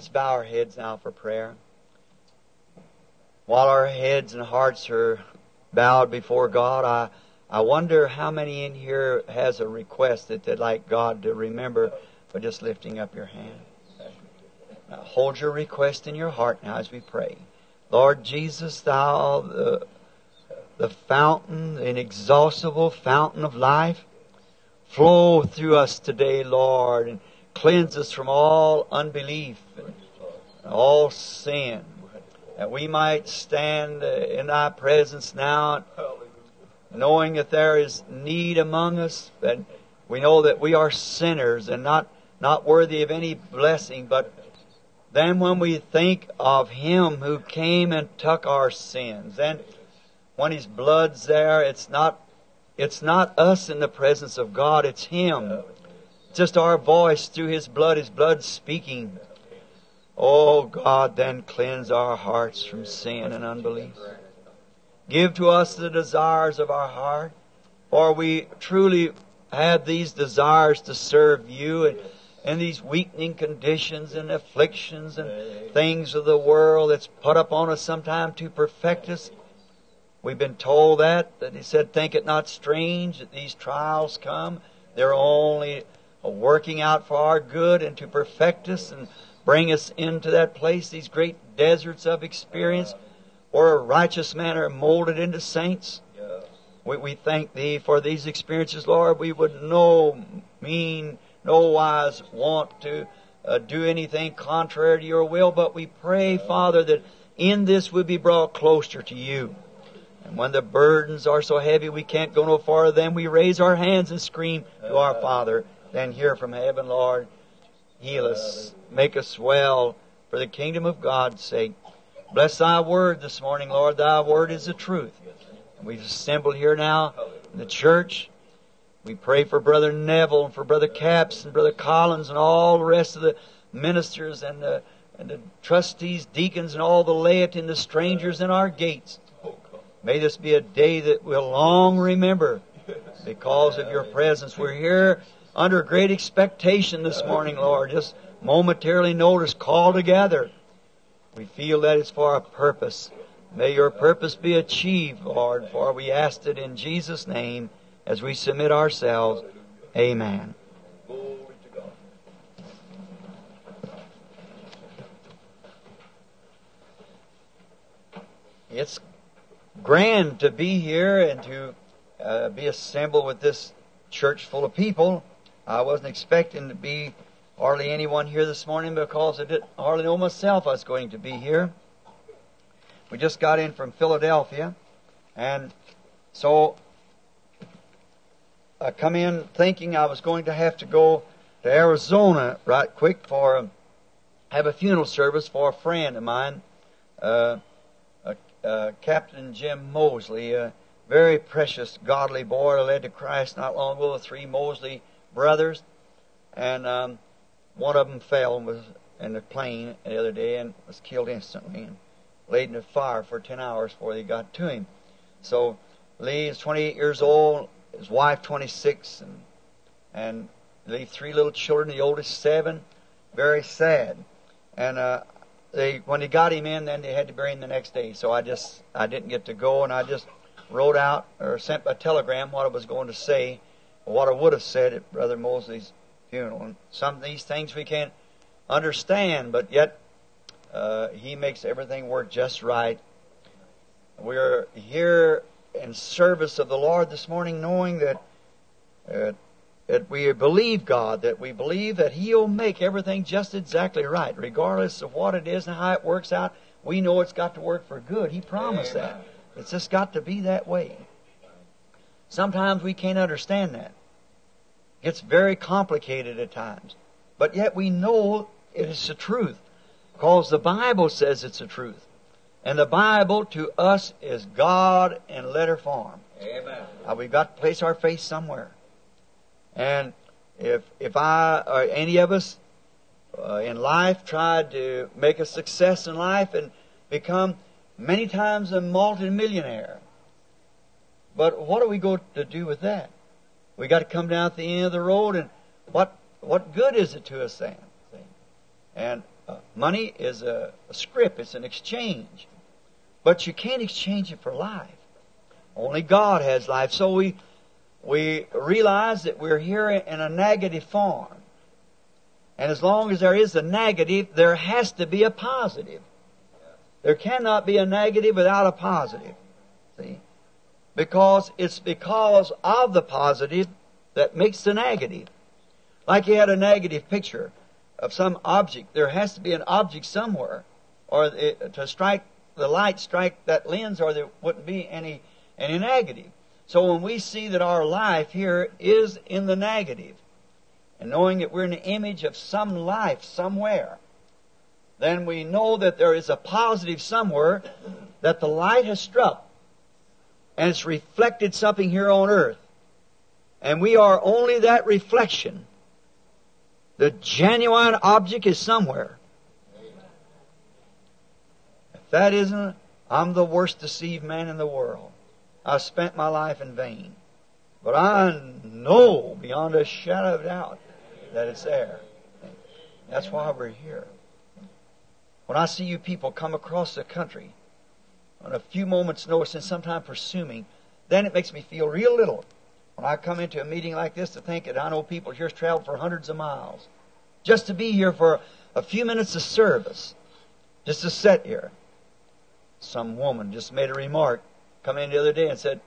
Let's bow our heads now for prayer. While our heads and hearts are bowed before God, I, I wonder how many in here has a request that they'd like God to remember by just lifting up your hand. Now hold your request in your heart now as we pray. Lord Jesus, Thou, the, the fountain, the inexhaustible fountain of life, flow through us today, Lord, and cleanse us from all unbelief and all sin, that we might stand uh, in Thy presence now, knowing that there is need among us, and we know that we are sinners and not, not worthy of any blessing, but then when we think of Him who came and took our sins, and when His blood's there, it's not, it's not us in the presence of God, it's Him. Just our voice through His blood, His blood speaking. Oh God, then cleanse our hearts from sin and unbelief. Give to us the desires of our heart, for we truly have these desires to serve you and, and these weakening conditions and afflictions and things of the world that's put upon us sometime to perfect us. We've been told that, that he said, think it not strange that these trials come. They're only working out for our good and to perfect us and bring us into that place, these great deserts of experience where a righteous men are molded into saints. We, we thank Thee for these experiences, Lord. We would no mean, no wise want to uh, do anything contrary to Your will, but we pray, Father, that in this we be brought closer to You. And when the burdens are so heavy we can't go no farther, then we raise our hands and scream to our Father. Then hear from heaven, Lord, heal us, make us well for the kingdom of God's sake. Bless thy word this morning, Lord. Thy word is the truth. And we've assembled here now in the church. We pray for Brother Neville and for Brother Capps and Brother Collins and all the rest of the ministers and the, and the trustees, deacons, and all the laity and the strangers in our gates. May this be a day that we'll long remember because of your presence. We're here under great expectation this morning, Lord. Just momentarily notice, call together. We feel that it's for a purpose. May your purpose be achieved, Lord, for we ask it in Jesus' name as we submit ourselves. Amen. It's grand to be here and to uh, be assembled with this church full of people. I wasn't expecting to be hardly anyone here this morning because I didn't hardly know myself I was going to be here. We just got in from Philadelphia, and so I come in thinking I was going to have to go to Arizona right quick for um, have a funeral service for a friend of mine, uh, uh, uh, Captain Jim Mosley, a very precious, godly boy led to Christ not long ago. The three Mosley brothers, and um, one of them fell and was in the plane the other day and was killed instantly and laid in the fire for 10 hours before they got to him. So Lee is 28 years old, his wife 26, and, and they three little children, the oldest seven. Very sad. And uh, they when they got him in, then they had to bury him the next day. So I just I didn't get to go, and I just wrote out or sent a telegram what I was going to say, what I would have said at Brother Mosley's funeral. And some of these things we can't understand, but yet uh, He makes everything work just right. We're here in service of the Lord this morning, knowing that uh, that we believe God, that we believe that He'll make everything just exactly right, regardless of what it is and how it works out. We know it's got to work for good. He promised Amen. that. It's just got to be that way. Sometimes we can't understand that. It's very complicated at times. But yet we know it is the truth. Because the Bible says it's the truth. And the Bible to us is God in letter form. Amen. Now we've got to place our faith somewhere. And if if I or any of us uh, in life tried to make a success in life and become many times a multimillionaire, but what are we going to do with that? We got to come down at the end of the road, and what what good is it to us then? And Uh, money is a, a it's an exchange. But you can't exchange it for life. Only God has life. So we, we realize that we're here in a negative form. And as long as there is a negative, there has to be a positive. There cannot be a negative without a positive. See? Because it's because of the positive that makes the negative. Like you had a negative picture of some object, there has to be an object somewhere, or it, to strike the light, strike that lens, or there wouldn't be any any negative. So when we see that our life here is in the negative, and knowing that we're in the image of some life somewhere, then we know that there is a positive somewhere that the light has struck and it's reflected something here on earth. And we are only that reflection. The genuine object is somewhere. If that isn't, I'm the worst deceived man in the world. I spent my life in vain. But I know beyond a shadow of doubt that it's there. That's why we're here. When I see you people come across the country on a few moments' notice and sometimes me, then it makes me feel real little. When I come into a meeting like this to think that I know people here's traveled for hundreds of miles just to be here for a few minutes of service, just to sit here. Some woman just made a remark, come in the other day and said,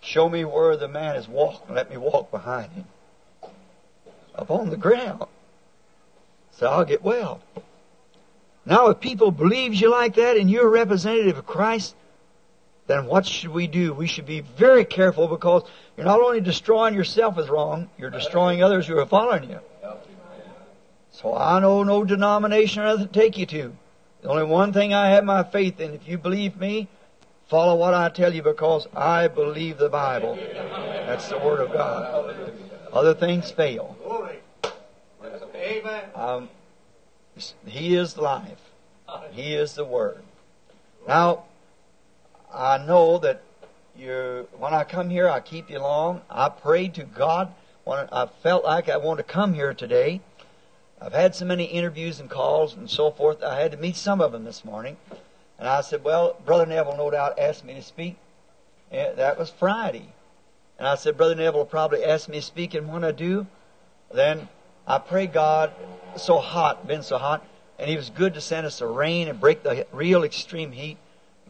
Show me where the man is walking, let me walk behind him. Up on the ground. So I'll get well. Now, if people believes you like that and you're a representative of Christ, then what should we do? We should be very careful because you're not only destroying yourself with wrong, you're destroying others who are following you. So I know no denomination or to take you to. The only one thing I have my faith in, if you believe me, follow what I tell you because I believe the Bible. That's the Word of God. Other things fail. Um, he is life. He is the Word. Now, I know that you, when I come here, I keep you long. I prayed to God when I felt like I wanted to come here today. I've had so many interviews and calls and so forth. I had to meet some of them this morning. And I said, well, Brother Neville no doubt asked me to speak. And that was Friday. And I said, Brother Neville will probably ask me to speak, and when I do, then I pray God, so hot, been so hot, and He was good to send us the rain and break the real extreme heat.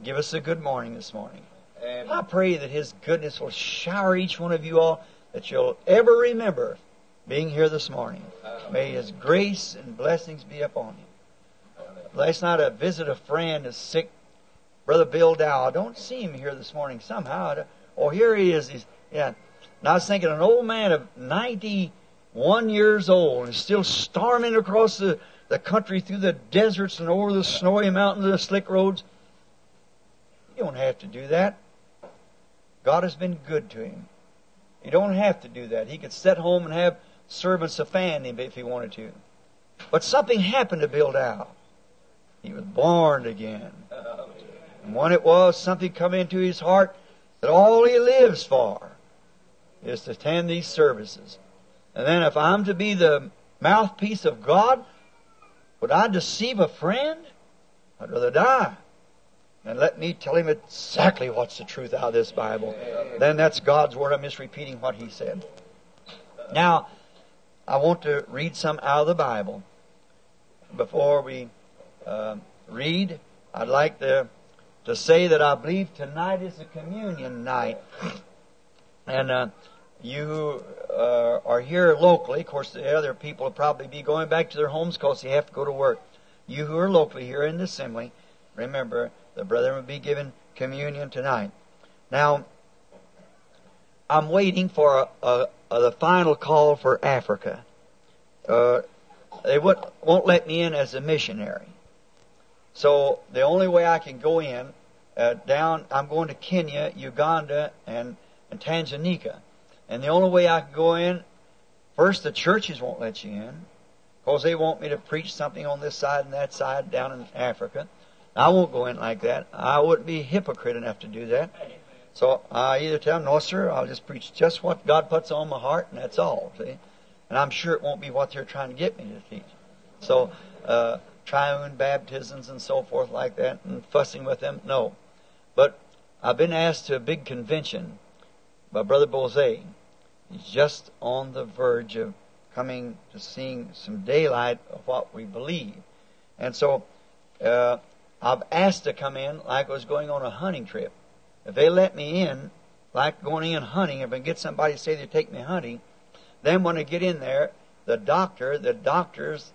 Give us a good morning this morning. Amen. I pray that His goodness will shower each one of you all, that you'll ever remember being here this morning. Uh-huh. May His grace and blessings be upon you. Last night I visited a friend, is sick, Brother Bill Dauch. I don't see him here this morning somehow. Oh, here he is. He's, yeah. And I was thinking an old man of 91 years old and still storming across the, the country through the deserts and over the snowy mountains and the slick roads. You don't have to do that. God has been good to him. You don't have to do that. He could sit home and have servants to fan him if he wanted to. But something happened to Bill Dauch. He was born again. And when it was, something come into his heart that all he lives for is to attend these services. And then if I'm to be the mouthpiece of God, would I deceive a friend? I'd rather die. And let me tell him exactly what's the truth out of this Bible. Then that's God's word. I'm just repeating what he said. Now, I want to read some out of the Bible. Before we uh, read, I'd like to, to say that I believe tonight is a communion night. And uh, you uh, are here locally. Of course, the other people will probably be going back to their homes because they have to go to work. You who are locally here in the assembly, remember the brethren will be given communion tonight. Now, I'm waiting for a, a, uh, the final call for Africa. Uh, they would, won't let me in as a missionary. So the only way I can go in uh, down, I'm going to Kenya, Uganda, and, and Tanzania. And the only way I can go in, first the churches won't let you in, because they want me to preach something on this side and that side down in Africa. I won't go in like that. I wouldn't be hypocrite enough to do that. So I either tell them, no, sir, I'll just preach just what God puts on my heart, and that's all. See, and I'm sure it won't be what they're trying to get me to teach. So, uh, triune baptisms and so forth like that, and fussing with them, no. But I've been asked to a big convention by Brother Bose. He's just on the verge of coming to seeing some daylight of what we believe. And so, uh, I've asked to come in like I was going on a hunting trip. If they let me in, like going in hunting, if I get somebody to say they take me hunting, then when I get in there, the doctor, the doctors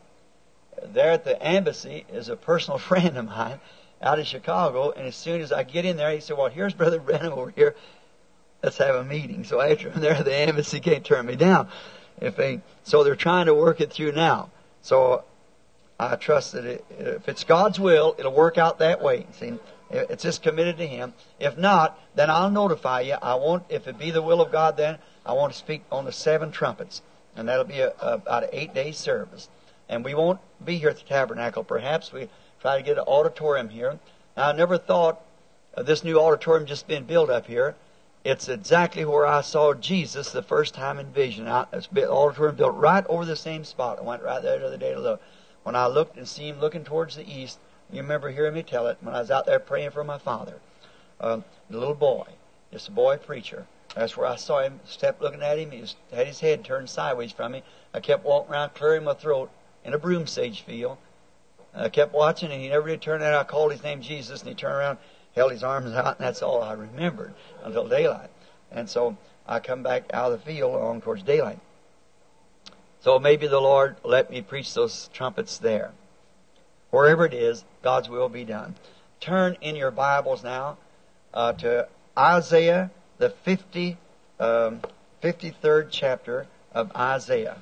there at the embassy is a personal friend of mine out of Chicago. And as soon as I get in there, he said, "Well, here's Brother Branham over here. Let's have a meeting." So after I'm there, the embassy can't turn me down. If they, so they're trying to work it through now. So I trust that it, if it's God's will, it'll work out that way. See, it's just committed to Him. If not, then I'll notify you. I won't, if it be the will of God, then I want to speak on the seven trumpets, and that'll be a, a, about an eight day service. And we won't be here at the tabernacle. Perhaps we try to get an auditorium here. Now, I never thought of this new auditorium just being built up here. It's exactly where I saw Jesus the first time in vision. It's auditorium built right over the same spot. I went right there the other day to look. When I looked and see him looking towards the east, you remember hearing me tell it when I was out there praying for my father. Uh, the little boy, just a boy preacher. That's where I saw him, stepped looking at him. He was, had his head turned sideways from me. I kept walking around clearing my throat in a broom sage field. I kept watching, and he never did turn out. I called his name Jesus, and he turned around, held his arms out, and that's all I remembered until daylight. And so I come back out of the field along towards daylight. So maybe the Lord let me preach those trumpets there. Wherever it is, God's will be done. Turn in your Bibles now uh, to Isaiah, the 50, um, 53rd chapter of Isaiah.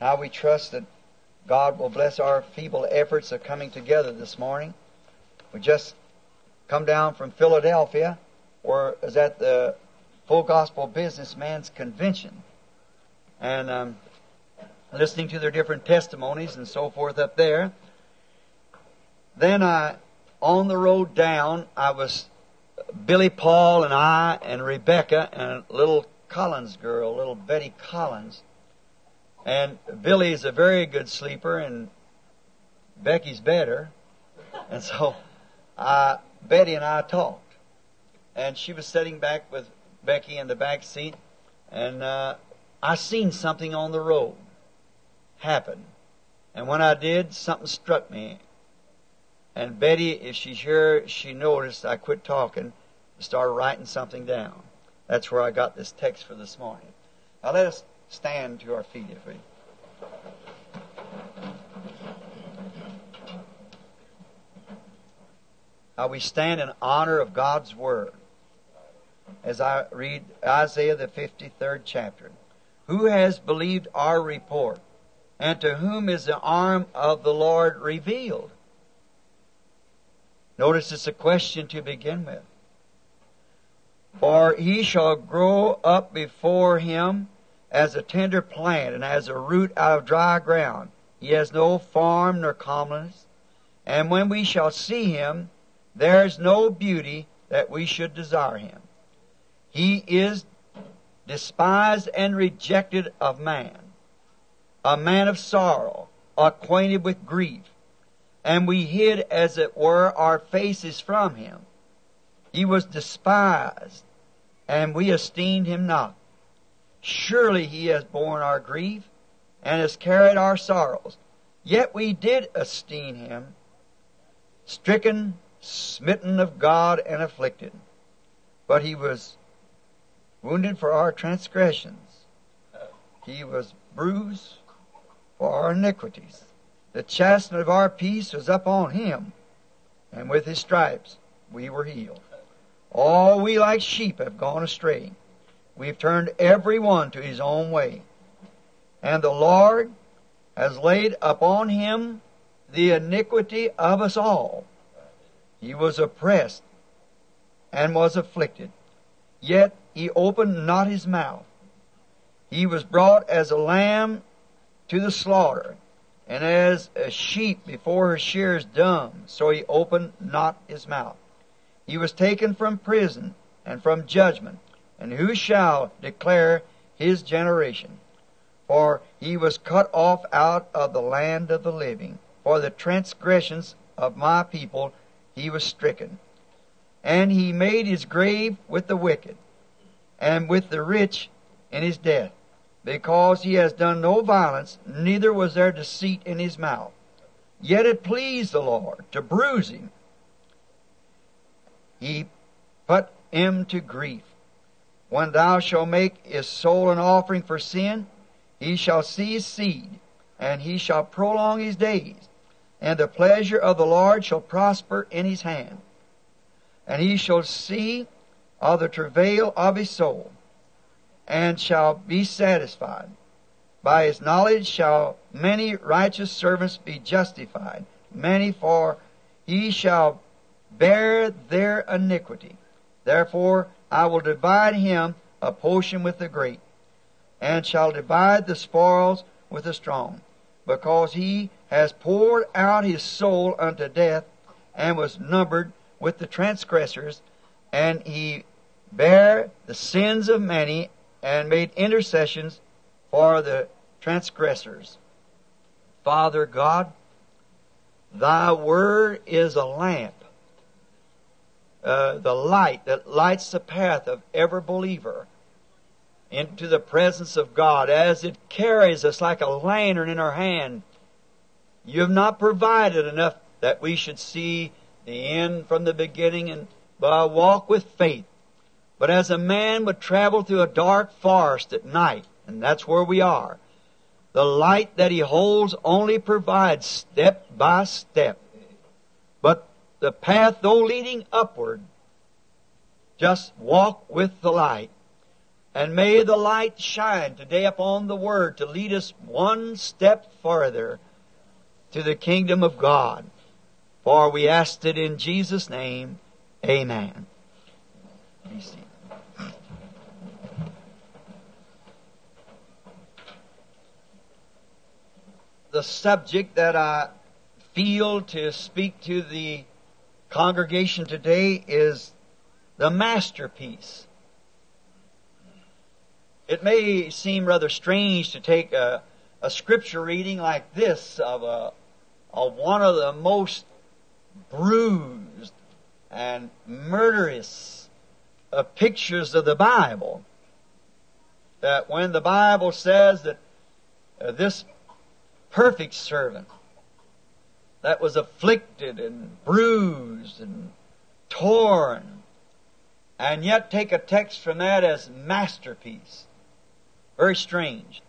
Now we trust that God will bless our feeble efforts of coming together this morning. We just come down from Philadelphia, where is at the Full Gospel Businessman's Convention, and um, listening to their different testimonies and so forth up there. Then I, on the road down, I was Billy Paul and I and Rebecca and little Collins girl, little Betty Collins. And Billy's a very good sleeper and Becky's better. And so uh, Betty and I talked. And she was sitting back with Becky in the back seat. And uh, I seen something on the road happen. And when I did, something struck me. And Betty, if she's here, she noticed I quit talking and started writing something down. That's where I got this text for this morning. Now let us stand to our feet if we. How we stand in honor of God's Word. As I read Isaiah the 53rd chapter. Who has believed our report? And to whom is the arm of the Lord revealed? Notice it's a question to begin with. For he shall grow up before him as a tender plant and as a root out of dry ground. He has no form nor comeliness. And when we shall see him, there is no beauty that we should desire him. He is despised and rejected of man, a man of sorrow, acquainted with grief. And we hid, as it were, our faces from him. He was despised, and we esteemed him not. Surely he has borne our grief and has carried our sorrows. Yet we did esteem him stricken, smitten of God, and afflicted. But he was wounded for our transgressions. He was bruised for our iniquities. The chastisement of our peace was upon him, and with his stripes we were healed. All we like sheep have gone astray. We've turned every one to his own way. And the Lord has laid upon him the iniquity of us all. He was oppressed and was afflicted, yet he opened not his mouth. He was brought as a lamb to the slaughter, and as a sheep before her shears dumb, so he opened not his mouth. He was taken from prison and from judgment. And who shall declare his generation? For he was cut off out of the land of the living. For the transgressions of my people he was stricken. And he made his grave with the wicked, and with the rich in his death, because he has done no violence, neither was there deceit in his mouth. Yet it pleased the Lord to bruise him. He put him to grief. When thou shalt make his soul an offering for sin, he shall see his seed, and he shall prolong his days, and the pleasure of the Lord shall prosper in his hand. And he shall see of the travail of his soul, and shall be satisfied. By his knowledge shall many righteous servants be justified, many for he shall bear their iniquity. Therefore I will divide him a portion with the great, and shall divide the spoils with the strong, because he has poured out his soul unto death, and was numbered with the transgressors, and he bare the sins of many, and made intercessions for the transgressors. Father God, thy word is a lamp, uh, the light that lights the path of every believer into the presence of God as it carries us like a lantern in our hand. You have not provided enough that we should see the end from the beginning and uh, walk with faith. But as a man would travel through a dark forest at night, and that's where we are, the light that he holds only provides step by step. The path, though leading upward, just walk with the light. And may the light shine today upon the Word to lead us one step farther to the kingdom of God. For we asked it in Jesus' name. Amen. The subject that I feel to speak to the congregation today is the masterpiece. It may seem rather strange to take a, a scripture reading like this of a, of one of the most bruised and murderous pictures of the Bible. That when the Bible says that uh, this perfect servant that was afflicted and bruised and torn, and yet take a text from that as masterpiece. Very strange.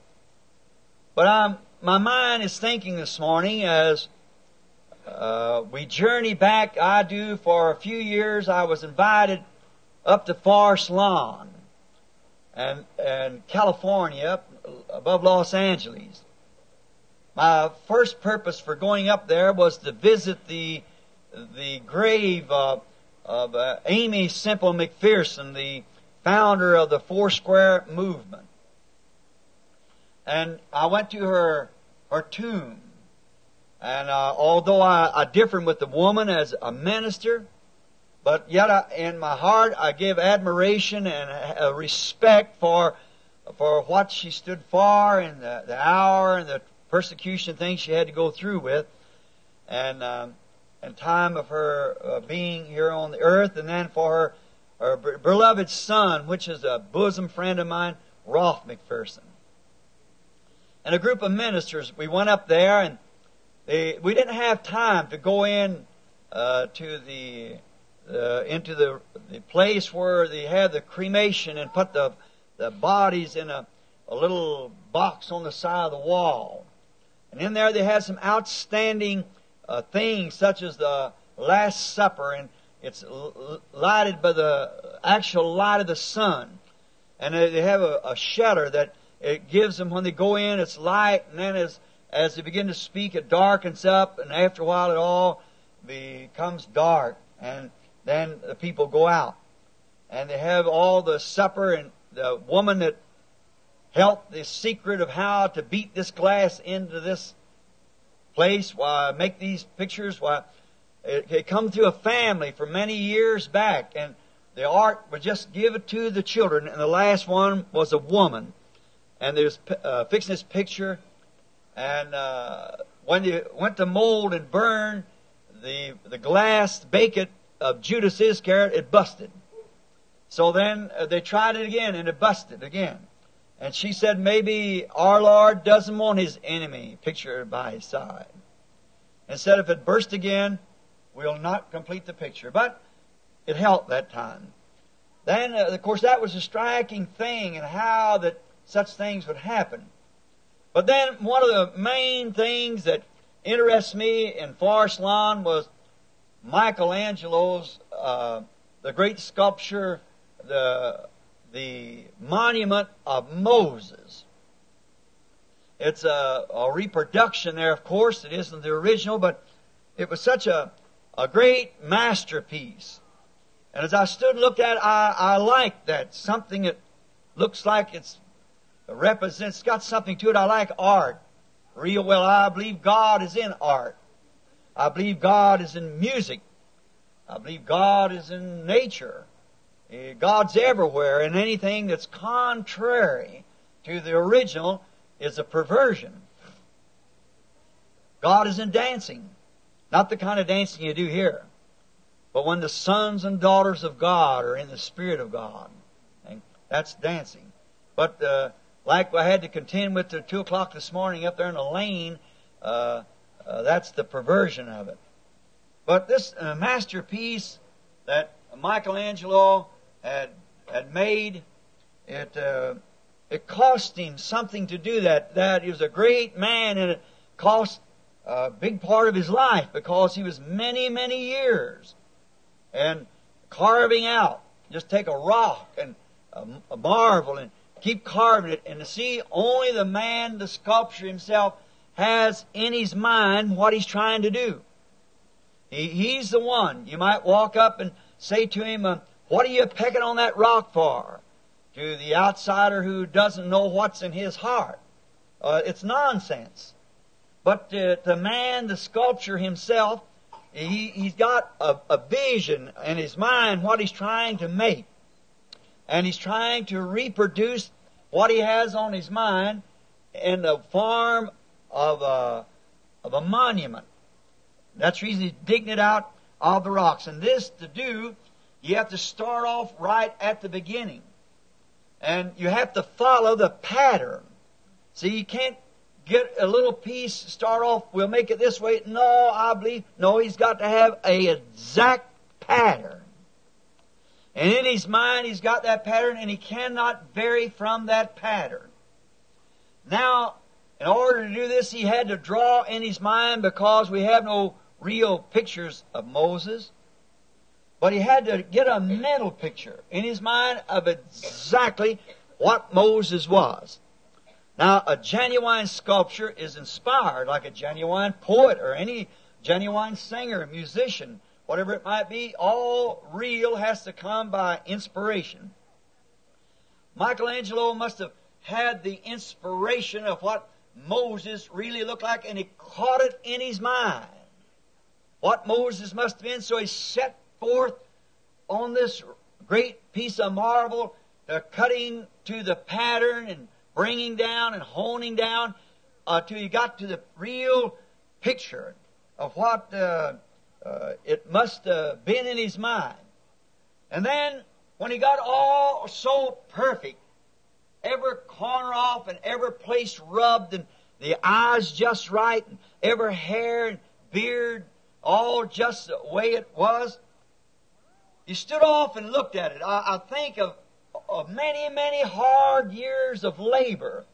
But I'm, my mind is thinking this morning as uh, we journey back. I do for a few years. I was invited up to Forest Lawn and and California, up above Los Angeles, my first purpose for going up there was to visit the the grave of, of uh, Aimee Semple McPherson, the founder of the Foursquare movement. And I went to her her tomb, and uh, although I, I differed with the woman as a minister, but yet I, in my heart I give admiration and a respect for for what she stood for in the, the hour and the persecution things she had to go through with, and um, and time of her uh, being here on the earth, and then for her, her beloved son, which is a bosom friend of mine, Rolf McPherson. And a group of ministers, we went up there, and they, we didn't have time to go in uh, to the uh, into the the place where they had the cremation and put the the bodies in a, a little box on the side of the wall. And in there they have some outstanding uh, things such as the Last Supper, and it's lighted by the actual light of the sun. And they have a, a shutter that it gives them when they go in, it's light, and then as, as they begin to speak, it darkens up, and after a while it all becomes dark, and then the people go out. And they have all the supper, and the woman that help the secret of how to beat this glass into this place, why make these pictures, why it, it come through a family for many years back, and the art was just given to the children, and the last one was a woman. And there's uh, fixing this picture, and uh, when they went to mold and burn the the glass bake it of Judas Iscariot, it busted. So then uh, they tried it again, and it busted again. And she said, maybe our Lord doesn't want his enemy pictured by his side. And said, if it burst again, we'll not complete the picture. But it helped that time. Then, uh, of course, that was a striking thing and how that such things would happen. But then one of the main things that interests me in Forest Lawn was Michelangelo's, uh, the great sculpture, the the monument of Moses. It's a, a reproduction there, of course. It isn't the original, but it was such a, a great masterpiece. And as I stood and looked at it, I, I liked that. Something that looks like it's it represents, got something to it. I like art real well. I believe God is in art. I believe God is in music. I believe God is in nature. Eh, God's everywhere, and anything that's contrary to the original is a perversion. God is in dancing. Not the kind of dancing you do here, but when the sons and daughters of God are in the Spirit of God. That's dancing. But uh, like I had to contend with at 2 o'clock this morning up there in the lane, uh, uh, that's the perversion of it. But this uh, masterpiece that Michelangelo had, had made. It, uh, it cost him something to do that. That he was a great man and it cost a big part of his life because he was many, many years and carving out. Just take a rock and a, a and keep carving it and to see only the man, the sculptor himself, has in his mind what he's trying to do. He, he's the one. You might walk up and say to him, uh, what are you pecking on that rock for? To the outsider who doesn't know what's in his heart. Uh, it's nonsense. But the man, the sculptor himself, he, he's got a, a vision in his mind what he's trying to make. And he's trying to reproduce what he has on his mind in the form of a, of a monument. That's the reason he's digging it out of the rocks. And this to do you have to start off right at the beginning. And you have to follow the pattern. See, you can't get a little piece, start off, we'll make it this way. No, I believe, no, he's got to have a exact pattern. And in his mind, he's got that pattern and he cannot vary from that pattern. Now, in order to do this, he had to draw in his mind because we have no real pictures of Moses. But he had to get a mental picture in his mind of exactly what Moses was. Now, a genuine sculpture is inspired like a genuine poet or any genuine singer, musician, whatever it might be. All real has to come by inspiration. Michelangelo must have had the inspiration of what Moses really looked like and he caught it in his mind. What Moses must have been, so he set forth on this great piece of marble, uh, cutting to the pattern and bringing down and honing down uh, till you got to the real picture of what uh, uh, it must have been in his mind. And then, when he got all so perfect, every corner off and every place rubbed and the eyes just right and every hair and beard all just the way it was, he stood off and looked at it. I, I think of, of many, many hard years of labor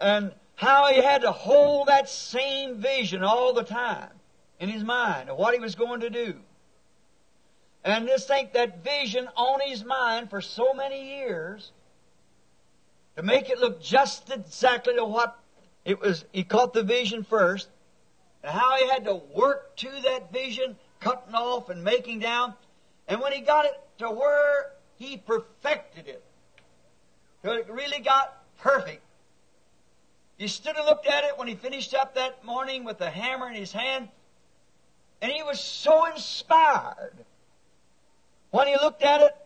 and how he had to hold that same vision all the time in his mind of what he was going to do. And just think that vision on his mind for so many years to make it look just exactly to what it was. He caught the vision first and how he had to work to that vision, cutting off and making down. And when he got it to where he perfected it, till it really got perfect, he stood and looked at it when he finished up that morning with the hammer in his hand, and he was so inspired when he looked at it,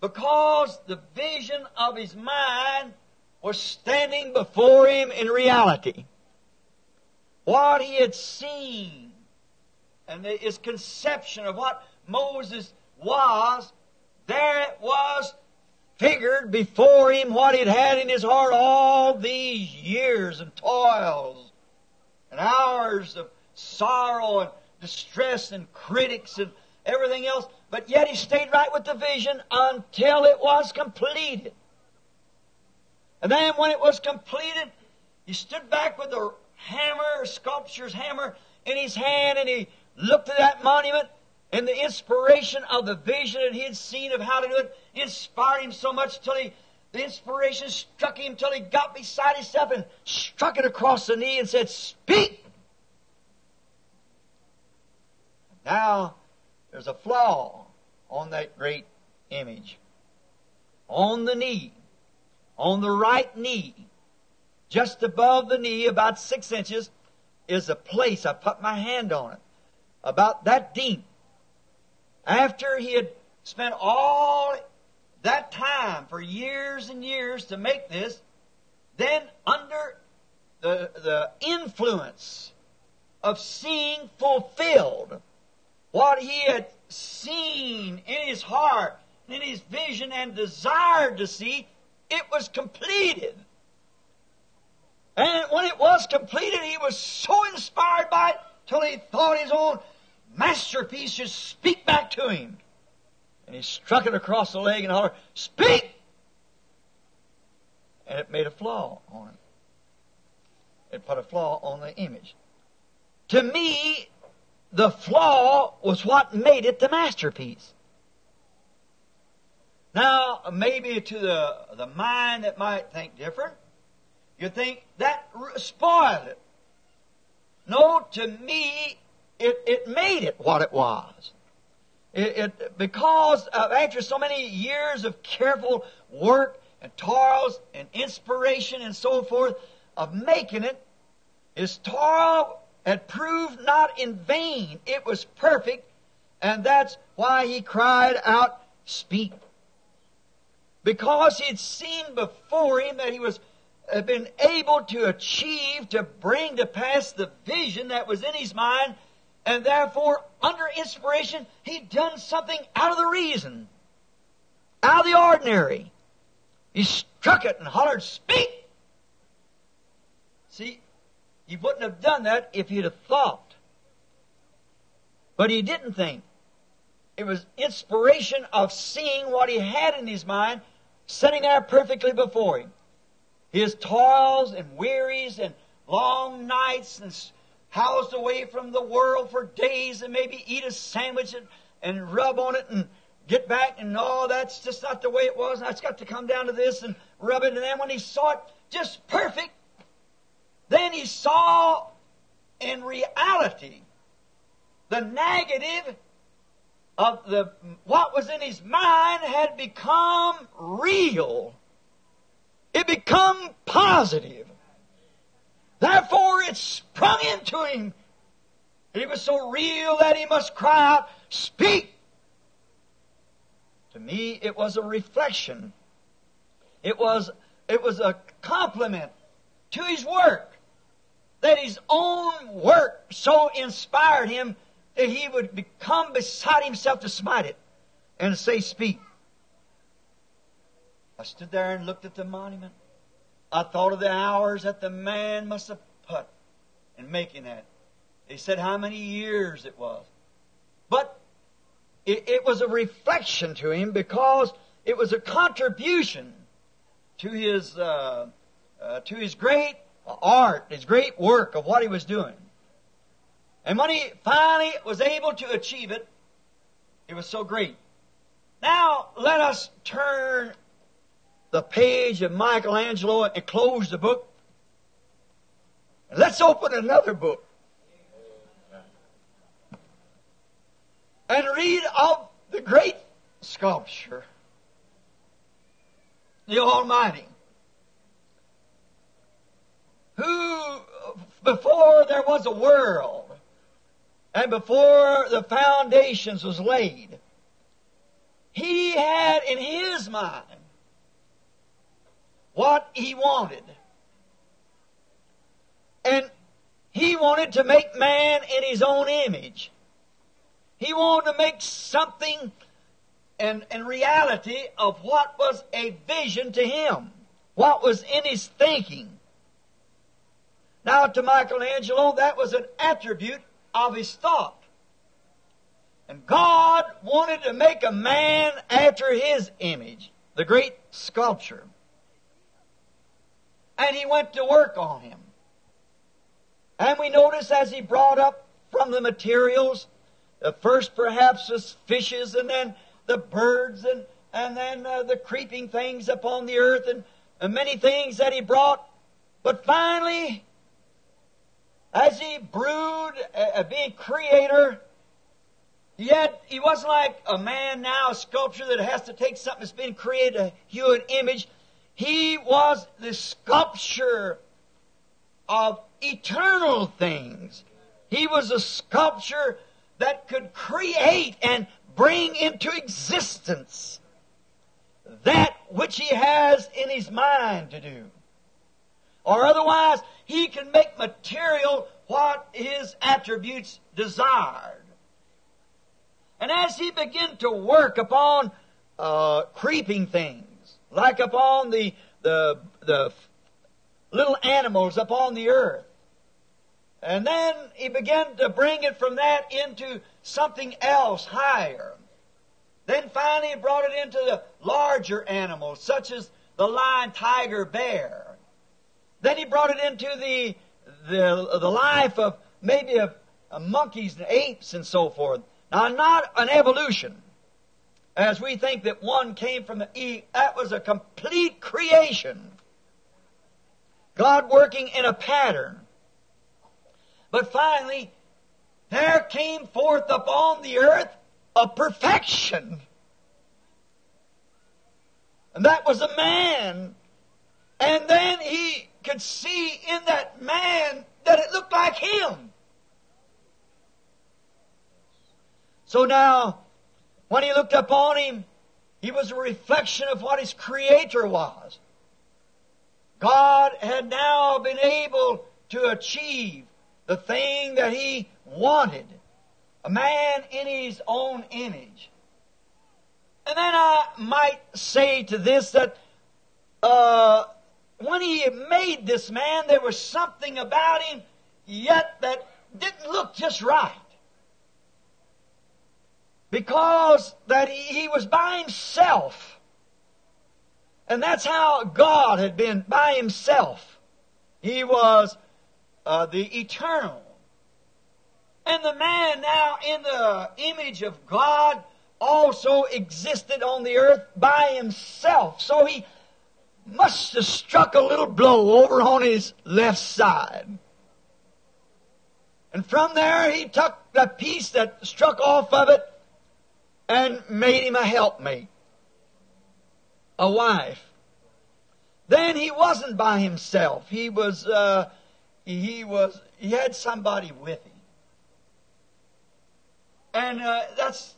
because the vision of his mind was standing before him in reality. What he had seen and his conception of what Moses was, there it was figured before him what he'd had in his heart all these years and toils and hours of sorrow and distress and critics and everything else. But yet he stayed right with the vision until it was completed. And then when it was completed, he stood back with the hammer, sculpture's hammer in his hand, and he looked at that monument, and the inspiration of the vision that he had seen of how to do it inspired him so much till he, the inspiration struck him till he got beside himself and struck it across the knee and said, Speak! Now, there's a flaw on that great image. On the knee, on the right knee, just above the knee, about six inches, is a place. I put my hand on it. About that deep. After he had spent all that time for years and years to make this, then under the, the influence of seeing fulfilled what he had seen in his heart, in his vision, and desired to see, it was completed. And when it was completed, he was so inspired by it till he thought his own masterpiece should speak back to him. And he struck it across the leg and hollered, Speak! And it made a flaw on it. It put a flaw on the image. To me, the flaw was what made it the masterpiece. Now, maybe to the, the mind that might think different, you think that spoiled it. No, to me, it, it made it what it was. It, it, because of, after so many years of careful work and toils and inspiration and so forth of making it, his toil had proved not in vain. It was perfect, and that's why he cried out, Speak. Because he had seen before him that he was had been able to achieve, to bring to pass the vision that was in his mind, and therefore, under inspiration, he'd done something out of the reason, out of the ordinary. He struck it and hollered, Speak! See, he wouldn't have done that if he'd have thought. But he didn't think. It was inspiration of seeing what he had in his mind sitting there perfectly before him. His toils and wearies and long nights and housed away from the world for days and maybe eat a sandwich and, and rub on it and get back and no, that's just not the way it was. And it's got to come down to this and rub it. And then when he saw it just perfect, then he saw in reality the negative of the what was in his mind had become real. It become positive. Therefore it sprung into him. It was so real that he must cry out, Speak! To me it was a reflection. It was it was a compliment to his work that his own work so inspired him that he would become beside himself to smite it and say, Speak. I stood there and looked at the monument. I thought of the hours that the man must have put in making that. He said how many years it was. But it, it was a reflection to him because it was a contribution to his, uh, uh, to his great art, his great work of what he was doing. And when he finally was able to achieve it, it was so great. Now, let us turn the page of Michelangelo and close the book. Let's open another book. And read of the great sculpture, the Almighty who, before there was a world, and before the foundations was laid, he had in his mind what he wanted. And he wanted to make man in his own image. He wanted to make something and, and reality of what was a vision to him, what was in his thinking. Now, to Michelangelo, that was an attribute of his thought. And God wanted to make a man after his image, the great sculpture. And he went to work on him. And we notice as he brought up from the materials, the first perhaps was fishes and then the birds and, and then uh, the creeping things upon the earth and, and many things that he brought. But finally, as he brewed, uh, being creator, Yet he wasn't like a man now, a sculpture that has to take something that's been created, a human image. He was the sculpture of eternal things. He was a sculpture that could create and bring into existence that which he has in his mind to do. Or otherwise, he can make material what his attributes desired. And as he began to work upon uh, creeping things, like upon the, the, the little animals upon the earth, and then he began to bring it from that into something else higher. Then finally he brought it into the larger animals, such as the lion, tiger, bear. Then he brought it into the, the, the life of maybe of, of monkeys and apes and so forth. Now, not an evolution, as we think that one came from the E. That was a complete creation. God working in a pattern. But finally, there came forth upon the earth a perfection. And that was a man. And then he could see in that man that it looked like him. So now, when he looked upon him, he was a reflection of what his Creator was. God had now been able to achieve the thing that he wanted a man in his own image. And then I might say to this that uh, when he made this man, there was something about him yet that didn't look just right because that he, was by himself. And that's how God had been by himself. He was uh, the eternal. And the man now in the image of God also existed on the earth by himself. So he must have struck a little blow over on his left side. And from there he took the piece that struck off of it and made him a helpmate, a wife. Then he wasn't by himself. He was, uh, he was, he had somebody with him. And uh, that's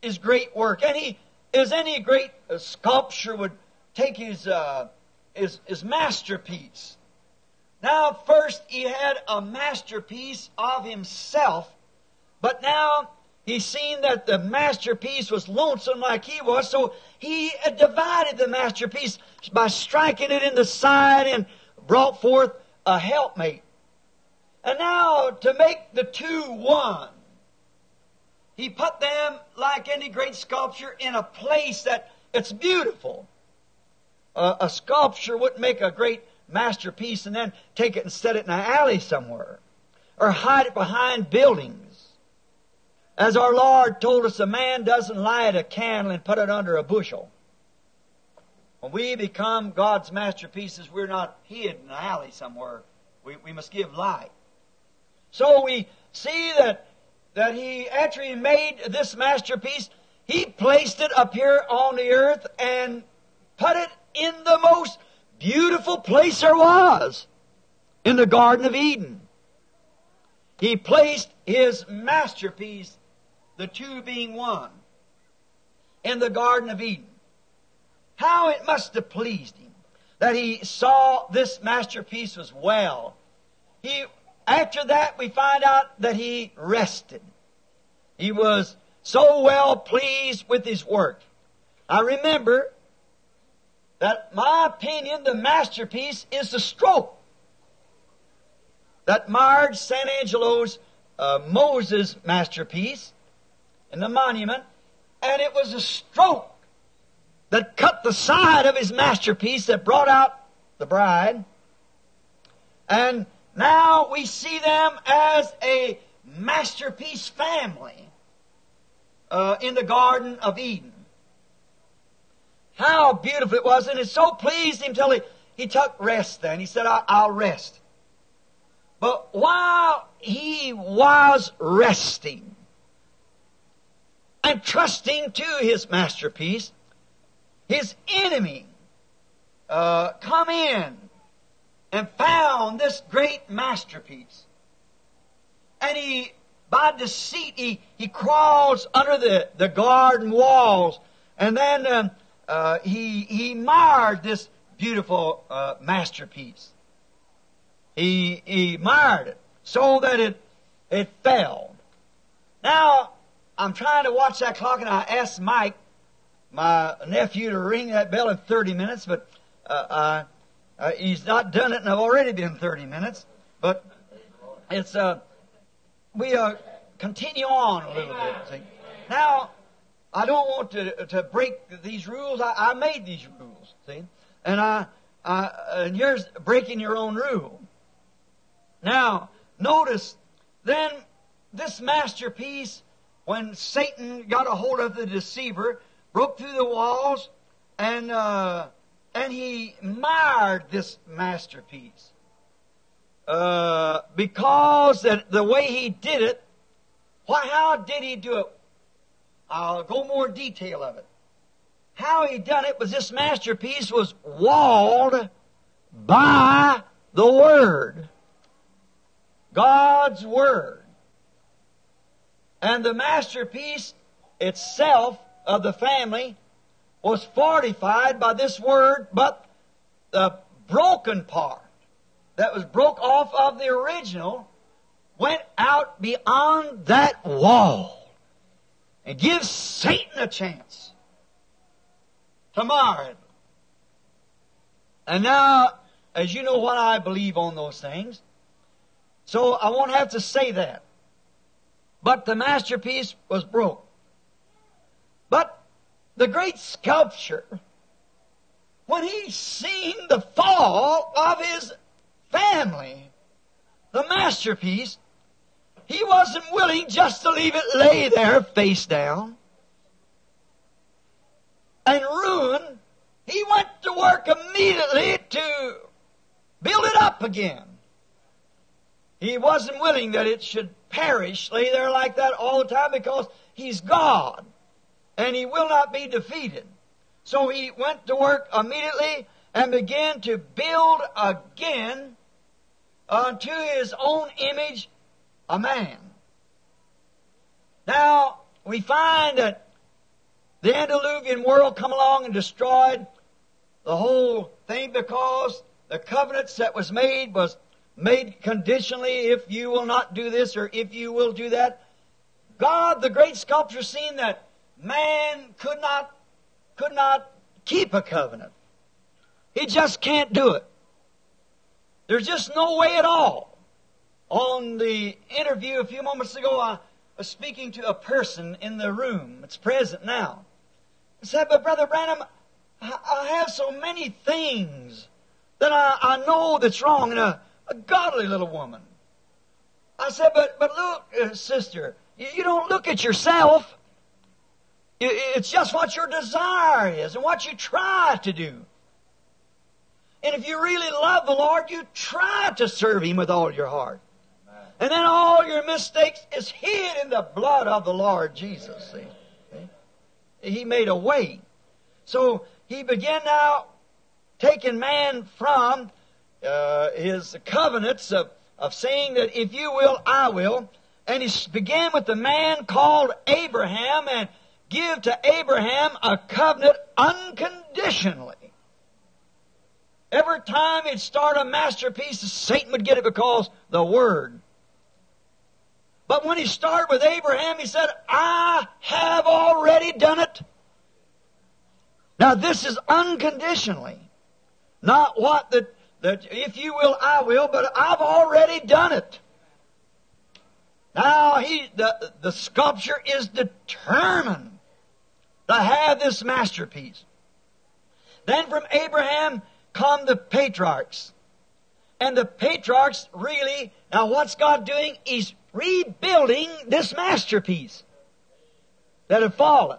his great work. Any, as any great uh, sculptor would take his, uh, his, his masterpiece. Now, first he had a masterpiece of himself, but now he seen that the masterpiece was lonesome like he was, so he divided the masterpiece by striking it in the side and brought forth a helpmate. And now to make the two one, he put them like any great sculpture in a place that it's beautiful. Uh, a sculpture wouldn't make a great masterpiece and then take it and set it in an alley somewhere or hide it behind buildings. As our Lord told us, a man doesn't light a candle and put it under a bushel. When we become God's masterpieces, we're not hid in an alley somewhere. We, we must give light. So we see that, that he, after he made this masterpiece, he placed it up here on the earth and put it in the most beautiful place there was, in the Garden of Eden. He placed his masterpiece the two being one. in the Garden of Eden. How it must have pleased him that he saw this masterpiece was well. He, after that, we find out that he rested. He was so well pleased with his work. I remember that my opinion, the masterpiece is the stroke that marred San Angelo's uh, Moses masterpiece in the monument, and it was a stroke that cut the side of his masterpiece that brought out the bride. And now we see them as a masterpiece family uh, in the Garden of Eden. How beautiful it was, and it so pleased him till he, he took rest then. He said, I'll rest. But while he was resting and trusting to his masterpiece, his enemy uh, come in and found this great masterpiece. And he, by deceit, he, he crawls under the, the garden walls. And then um, uh, he, he marred this beautiful uh, masterpiece. He, he marred it so that it, it fell. Now, I'm trying to watch that clock and I asked Mike, my nephew to ring that bell in 30 minutes, but uh, uh, he's not done it, and I've already been 30 minutes. But it's uh, we uh, continue on a little bit. See? Now, I don't want to to break these rules. I, I made these rules, see, and I, I and here's breaking your own rule. Now, notice then this masterpiece when Satan got a hold of the deceiver broke through the walls, and uh, and he marred this masterpiece uh, because that the way he did it. Why? How did he do it? I'll go more detail of it. How he done it was this masterpiece was walled by the Word. God's Word. And the masterpiece itself of the family was fortified by this word, but the broken part that was broke off of the original went out beyond that wall and gives Satan a chance to mar it. And now, as you know what I believe on those things, so I won't have to say that. But the masterpiece was broke. But the great sculptor, when he seen the fall of his family, the masterpiece, he wasn't willing just to leave it lay there face down and ruin. He went to work immediately to build it up again. He wasn't willing that it should perish, lay there like that all the time because he's God and he will not be defeated. So he went to work immediately and began to build again unto his own image a man. Now, we find that the antediluvian world come along and destroyed the whole thing because the covenants that was made was made conditionally if you will not do this or if you will do that. God, the great sculptor, seen that man could not, could not keep a covenant. He just can't do it. There's just no way at all. On the interview a few moments ago, I was speaking to a person in the room. It's present now. I said, but Brother Branham, I have so many things that I, I know that's wrong in a, uh, a godly little woman. I said, but, but look, uh, sister, you, you don't look at yourself. It's just what your desire is and what you try to do. And if you really love the Lord, you try to serve Him with all your heart. And then all your mistakes is hid in the blood of the Lord Jesus. See? He made a way. So He began now taking man from uh, his covenants of, of saying that if you will, I will. And he began with the man called Abraham and give to Abraham a covenant unconditionally. Every time he'd start a masterpiece, Satan would get it because the Word. But when he started with Abraham, he said, I have already done it. Now this is unconditionally. Not what that, that if you will, I will, but I've already done it. Now he, the, the sculpture is determined to have this masterpiece. Then from Abraham come the patriarchs. And the patriarchs really, now what's God doing? He's rebuilding this masterpiece that had fallen.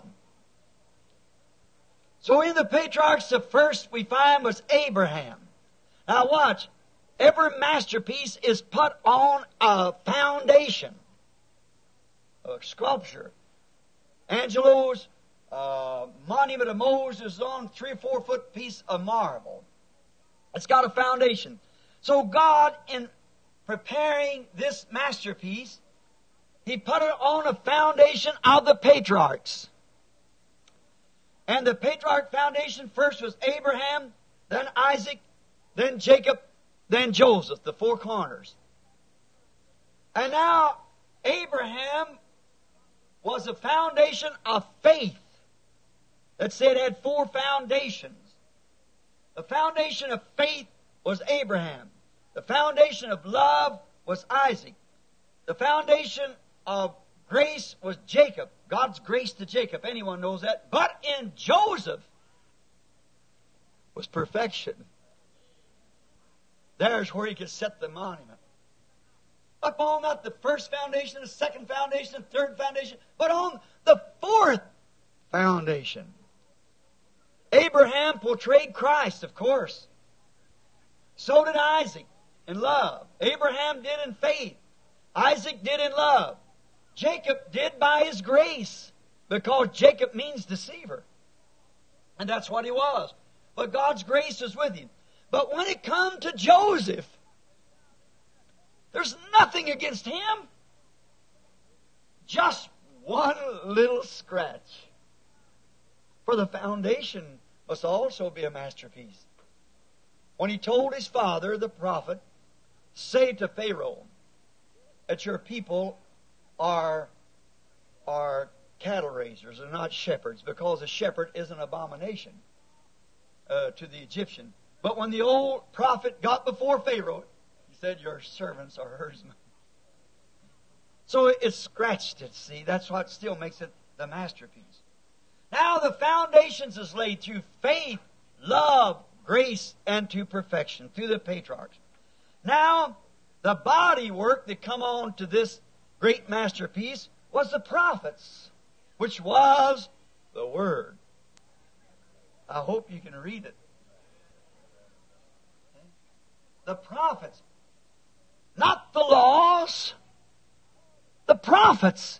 So in the patriarchs, the first we find was Abraham. Now watch. Every masterpiece is put on a foundation, a sculpture. Angelo's uh, monument of Moses is on three or four foot piece of marble. It's got a foundation. So God, in preparing this masterpiece, He put it on a foundation of the patriarchs. And the patriarch foundation first was Abraham, then Isaac, then Jacob, then Joseph, the four corners. And now Abraham was a foundation of faith that said had four foundations. The foundation of faith was Abraham. The foundation of love was Isaac. The foundation of grace was Jacob. God's grace to Jacob. Anyone knows that. But in Joseph was perfection. There's where he could set the monument. Up on not the first foundation, the second foundation, the third foundation, but on the fourth foundation. Abraham portrayed Christ, of course. So did Isaac in love. Abraham did in faith. Isaac did in love. Jacob did by his grace because Jacob means deceiver. And that's what he was. But God's grace is with him. But when it come to Joseph, there's nothing against him. Just one little scratch. For the foundation must also be a masterpiece. When he told his father, the prophet, say to Pharaoh that your people are, are cattle raisers and not shepherds, because a shepherd is an abomination uh, to the Egyptian. But when the old prophet got before Pharaoh, he said, Your servants are herdsmen. So it, scratched it, see. That's what still makes it the masterpiece. Now the foundations is laid through faith, love, grace, and to perfection through the patriarchs. Now, the body work that come on to this great masterpiece was the prophets, which was the Word. I hope you can read it. The prophets, not the laws, the prophets.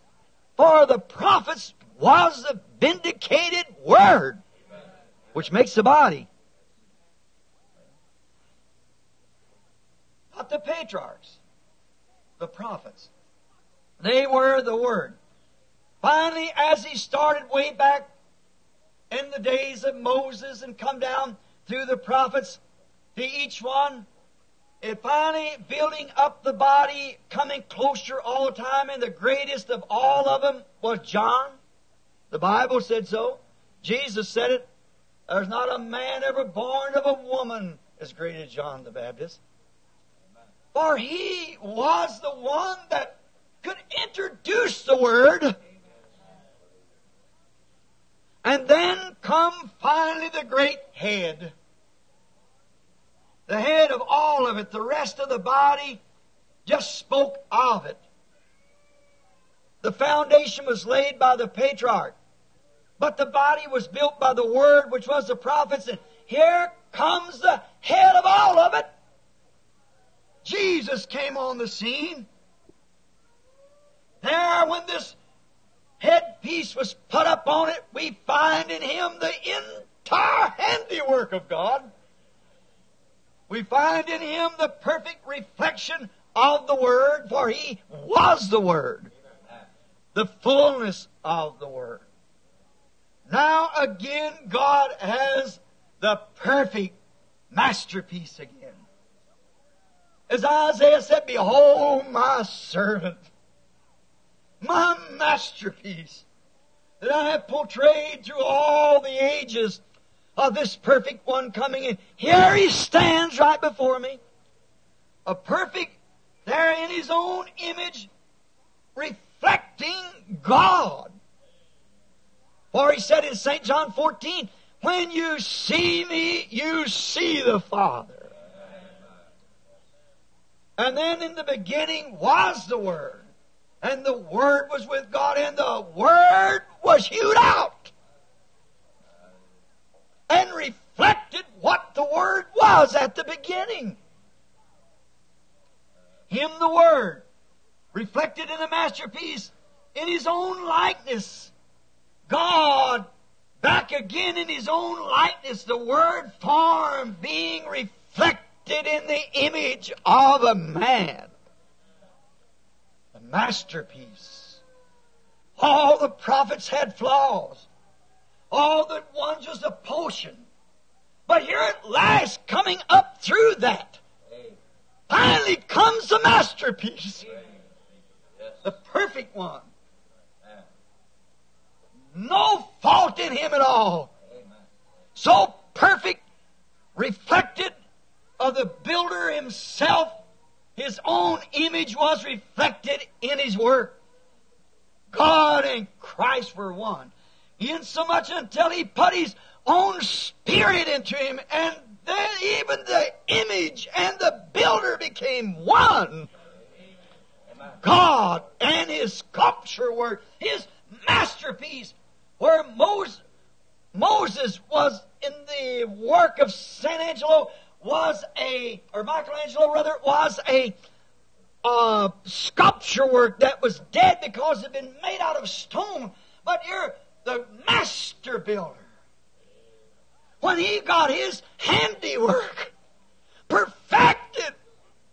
For the prophets was the vindicated Word, which makes the body. Not the patriarchs, the prophets. They were the Word. Finally, as he started way back in the days of Moses and come down through the prophets to each one, and finally building up the body, coming closer all the time, and the greatest of all of them was John. The Bible said so. Jesus said it. There's not a man ever born of a woman as great as John the Baptist. For he was the one that could introduce the Word. And then come finally the great head. The head of all of it. The rest of the body just spoke of it. The foundation was laid by the patriarch. But the body was built by the Word, which was the prophets. And here comes the head of all of it. Jesus came on the scene. There, when this headpiece was put up on it, we find in him the entire handiwork of God. We find in him the perfect reflection of the Word, for he was the Word, the fullness of the Word. Now again, God has the perfect masterpiece again. As Isaiah said, Behold my servant, my masterpiece that I have portrayed through all the ages of this perfect one coming in. Here he stands right before me. A perfect, there in his own image, reflecting God. For he said in St. John 14, when you see me, you see the Father. And then in the beginning was the Word. And the Word was with God, and the Word was hewed out. And reflected what the Word was at the beginning. Him, the Word, reflected in the masterpiece in His own likeness. God, back again in His own likeness, the Word form being reflected in the image of a man. The masterpiece. All the prophets had flaws. All that was a potion. But here at last, coming up through that, finally comes the masterpiece. The perfect one. No fault in him at all. So perfect, reflected of the builder himself, his own image was reflected in his work. God and Christ were one. Insomuch until he put his own spirit into him, and then even the image and the builder became one. God and his sculpture work, his masterpiece, where Moses, Moses was in the work of San Angelo was a, or Michelangelo rather, was a uh, sculpture work that was dead because it had been made out of stone. But you're the master builder. When he got his handiwork perfected,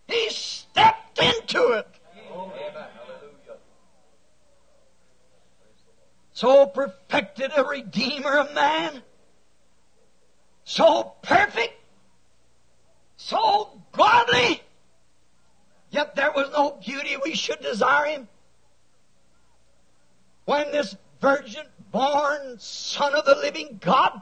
he stepped into it. So perfected a redeemer of man. So perfect so godly, yet there was no beauty we should desire him. When this virgin born son of the living God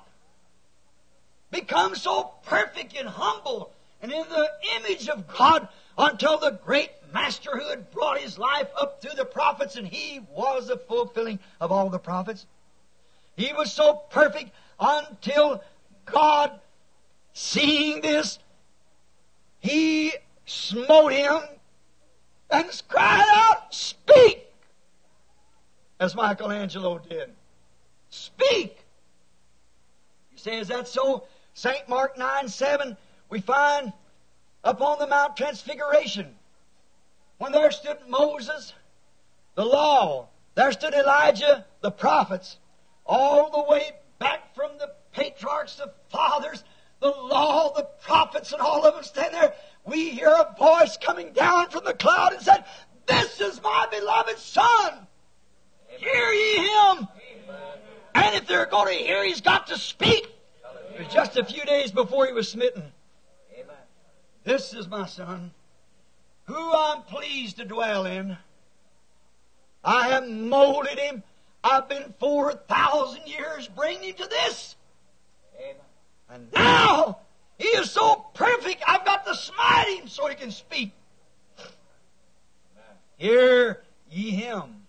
becomes so perfect and humble and in the image of God until the great master who had brought his life up through the prophets and he was the fulfilling of all the prophets. He was so perfect until God, seeing this, he smote him and cried out, Speak! As Michelangelo did. Speak! You say, Is that so? St. Mark 9 7, we find upon the Mount Transfiguration, when there stood Moses, the law, there stood Elijah, the prophets, all the way back from the patriarchs, the fathers, the law, the prophets, and all of them stand there, we hear a voice coming down from the cloud and said, This is my beloved Son. Amen. Hear ye him. Amen. And if they're going to hear, he's got to speak. It was just a few days before he was smitten. Amen. This is my Son, who I'm pleased to dwell in. I have molded him. I've been 4,000 years bringing him to this. And now he is so perfect, I've got to smite him so he can speak. Hear ye him.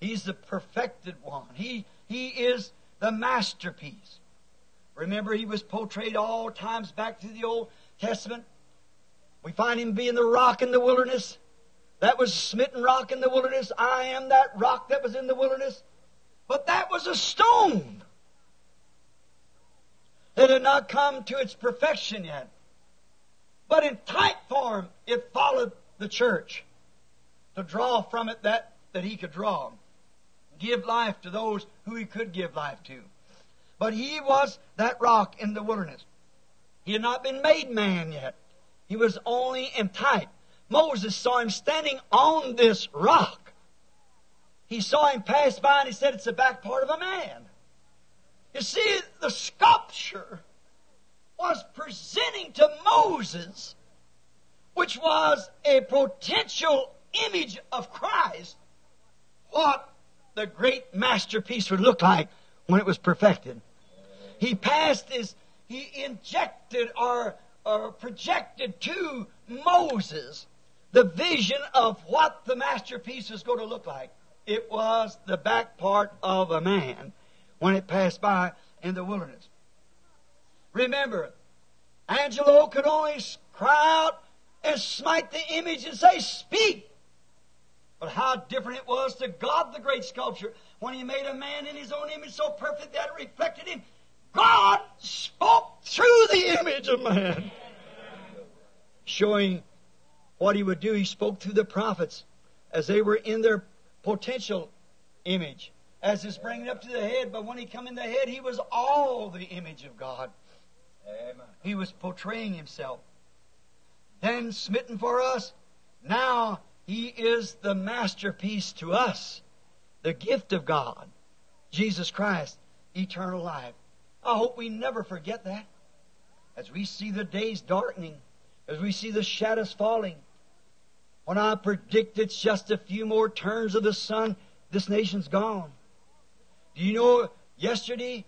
He's the perfected one. He, he is the masterpiece. Remember, he was portrayed all times back through the Old Testament. We find him being the rock in the wilderness. That was smitten rock in the wilderness. I am that rock that was in the wilderness. But that was a stone. It had not come to its perfection yet. But in type form, it followed the church to draw from it that, that he could draw. Give life to those who he could give life to. But he was that rock in the wilderness. He had not been made man yet. He was only in type. Moses saw him standing on this rock. He saw him pass by and he said, It's the back part of a man. You see, the sculpture was presenting to Moses, which was a potential image of Christ, what the great masterpiece would look like when it was perfected. He passed his, he injected or, or projected to Moses the vision of what the masterpiece was going to look like. It was the back part of a man when it passed by in the wilderness. Remember, Angelo could only cry out and smite the image and say, Speak! But how different it was to God, the great sculptor, when He made a man in His own image so perfect that it reflected Him. God spoke through the image of man, showing what He would do. He spoke through the prophets as they were in their potential image, as is bringing up to the head. But when He come in the head, He was all the image of God. Amen. He was portraying Himself. Then smitten for us, now he is the masterpiece to us, the gift of God, Jesus Christ, eternal life. I hope we never forget that. As we see the days darkening, as we see the shadows falling, when I predict it's just a few more turns of the sun, this nation's gone. Do you know yesterday,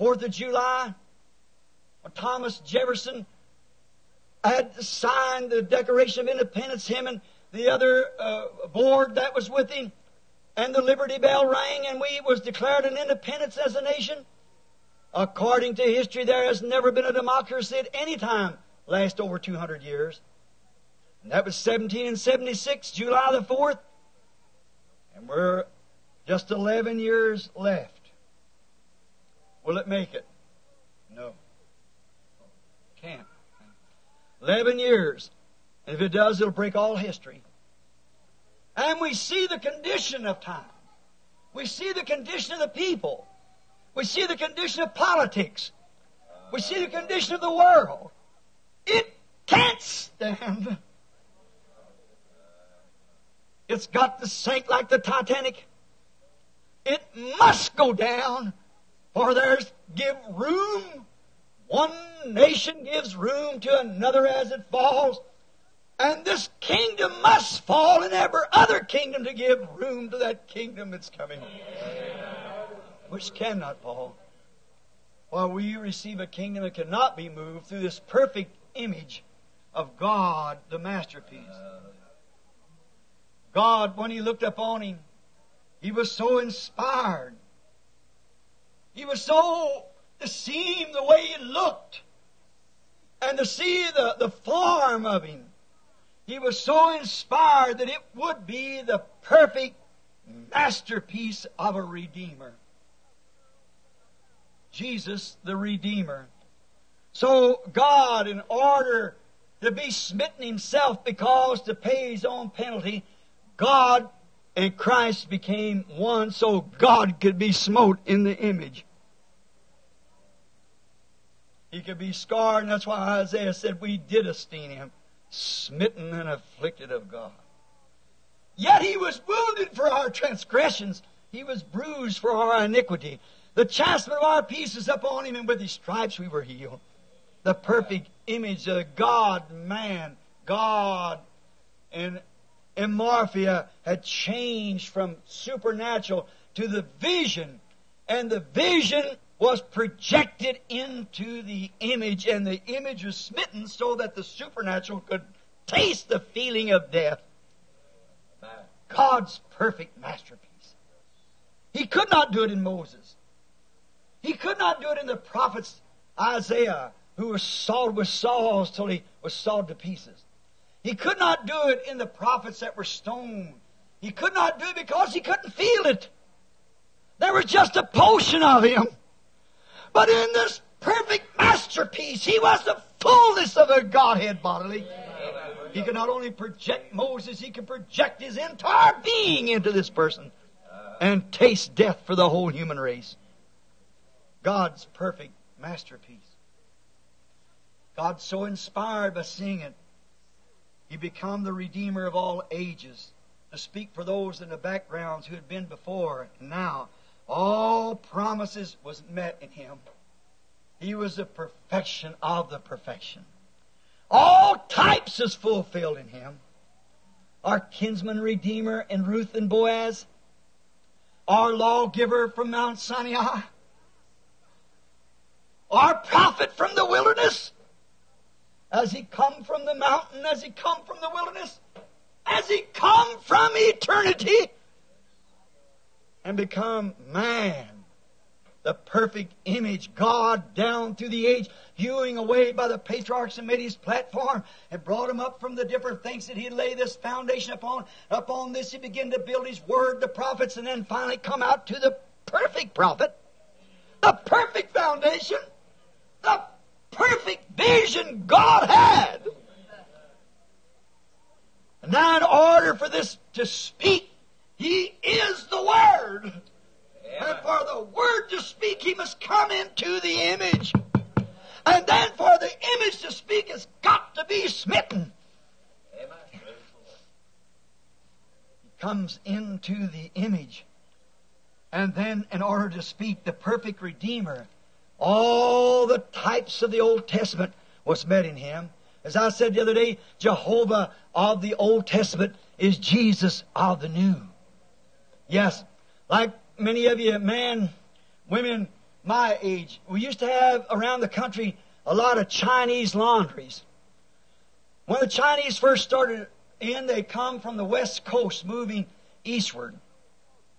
4th of July, when Thomas Jefferson had signed the Declaration of Independence, him and the other uh, board that was with him, and the Liberty Bell rang, and we was declared an independence as a nation. According to history, there has never been a democracy at any time last over 200 years. And that was 1776, July the 4th. And we're just 11 years left. Will it make it? No. Can't. 11 years. And if it does, it'll break all history. And we see the condition of time. We see the condition of the people. We see the condition of politics. We see the condition of the world. It can't stand. It's got to sink like the Titanic. It must go down, for there's give room one nation gives room to another as it falls. And this kingdom must fall in every other kingdom to give room to that kingdom that's coming. Which cannot fall. While we receive a kingdom that cannot be moved through this perfect image of God, the masterpiece. God, when He looked upon him, He was so inspired. He was so to see him the way he looked and to see the, the form of him. He was so inspired that it would be the perfect masterpiece of a Redeemer. Jesus, the Redeemer. So God, in order to be smitten himself because to pay his own penalty, God and Christ became one so God could be smote in the image. He could be scarred, and that's why Isaiah said, We did esteem him, smitten and afflicted of God. Yet he was wounded for our transgressions, he was bruised for our iniquity. The chastisement of our peace is upon him, and with his stripes we were healed. The perfect image of God, man, God, and Amorphia had changed from supernatural to the vision. And the vision was projected into the image, and the image was smitten so that the supernatural could taste the feeling of death. God's perfect masterpiece. He could not do it in Moses. He could not do it in the prophets Isaiah, who was sawed with saws till he was sawed to pieces. He could not do it in the prophets that were stoned. He could not do it because he couldn't feel it. There was just a potion of him. But in this perfect masterpiece, he was the fullness of the Godhead bodily. He could not only project Moses, he could project his entire being into this person and taste death for the whole human race. God's perfect masterpiece. God so inspired by seeing it, he became the Redeemer of all ages to speak for those in the backgrounds who had been before and now all promises was met in him. He was the perfection of the perfection. All types is fulfilled in him. Our kinsman redeemer in Ruth and Boaz. Our lawgiver from Mount Sinai. Our prophet from the wilderness. Has he come from the mountain? Has he come from the wilderness? Has he come from eternity? And become man the perfect image, God down through the age, hewing away by the patriarchs and made his platform and brought him up from the different things that he laid this foundation upon. Upon this he began to build his word, the prophets, and then finally come out to the perfect prophet, the perfect foundation, the perfect vision God had. And now in order for this to speak, he is the Word. And for the Word to speak, He must come into the image. And then for the image to speak, it's got to be smitten. He comes into the image. And then, in order to speak, the perfect Redeemer, all the types of the Old Testament was met in Him. As I said the other day, Jehovah of the Old Testament is Jesus of the New. Yes, like many of you, men, women, my age, we used to have around the country a lot of Chinese laundries. When the Chinese first started in, they come from the west coast moving eastward,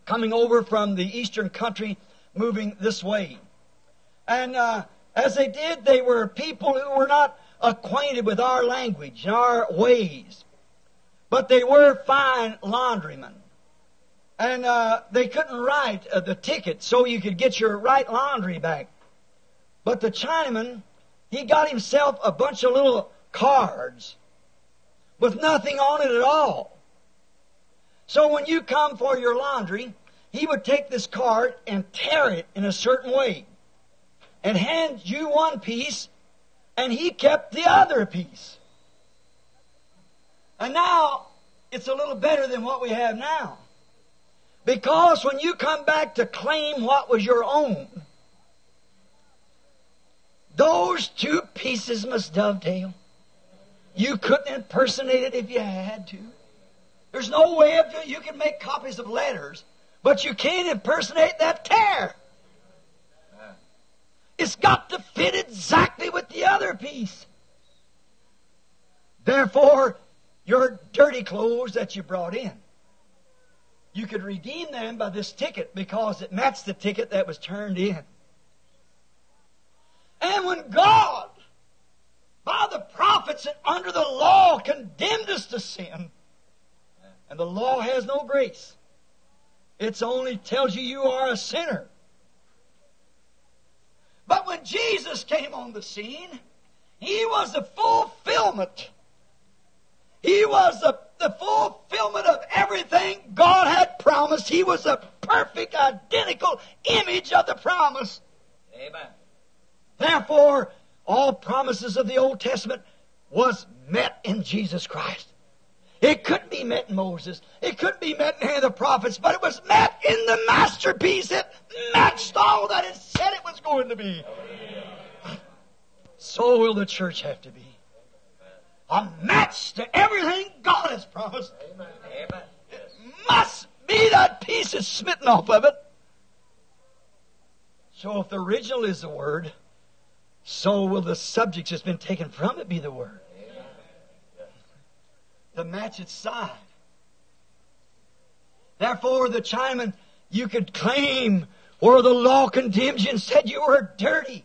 coming over from the eastern country moving this way. And uh, as they did, they were people who were not acquainted with our language and our ways. But they were fine laundrymen and uh, they couldn't write uh, the ticket so you could get your right laundry back. But the Chinaman, he got himself a bunch of little cards with nothing on it at all. So when you come for your laundry, he would take this card and tear it in a certain way and hand you one piece, and he kept the other piece. And now it's a little better than what we have now. Because when you come back to claim what was your own, those two pieces must dovetail. You couldn't impersonate it if you had to. There's no way of doing, you can make copies of letters, but you can't impersonate that tear. It's got to fit exactly with the other piece. Therefore, your dirty clothes that you brought in you could redeem them by this ticket because it matched the ticket that was turned in. And when God, by the prophets and under the law, condemned us to sin, and the law has no grace, it only tells you you are a sinner. But when Jesus came on the scene, He was the fulfillment. He was the the fulfillment of everything God had promised. He was a perfect, identical image of the promise. Amen. Therefore, all promises of the Old Testament was met in Jesus Christ. It couldn't be met in Moses. It couldn't be met in any of the prophets, but it was met in the masterpiece. It matched all that it said it was going to be. So will the church have to be a match to everything God has promised. Amen. It must be that piece is smitten off of it. So if the original is the Word, so will the subject that's been taken from it be the Word. The match its side. Therefore, the Chinaman, you could claim or the law condemned you and said you were dirty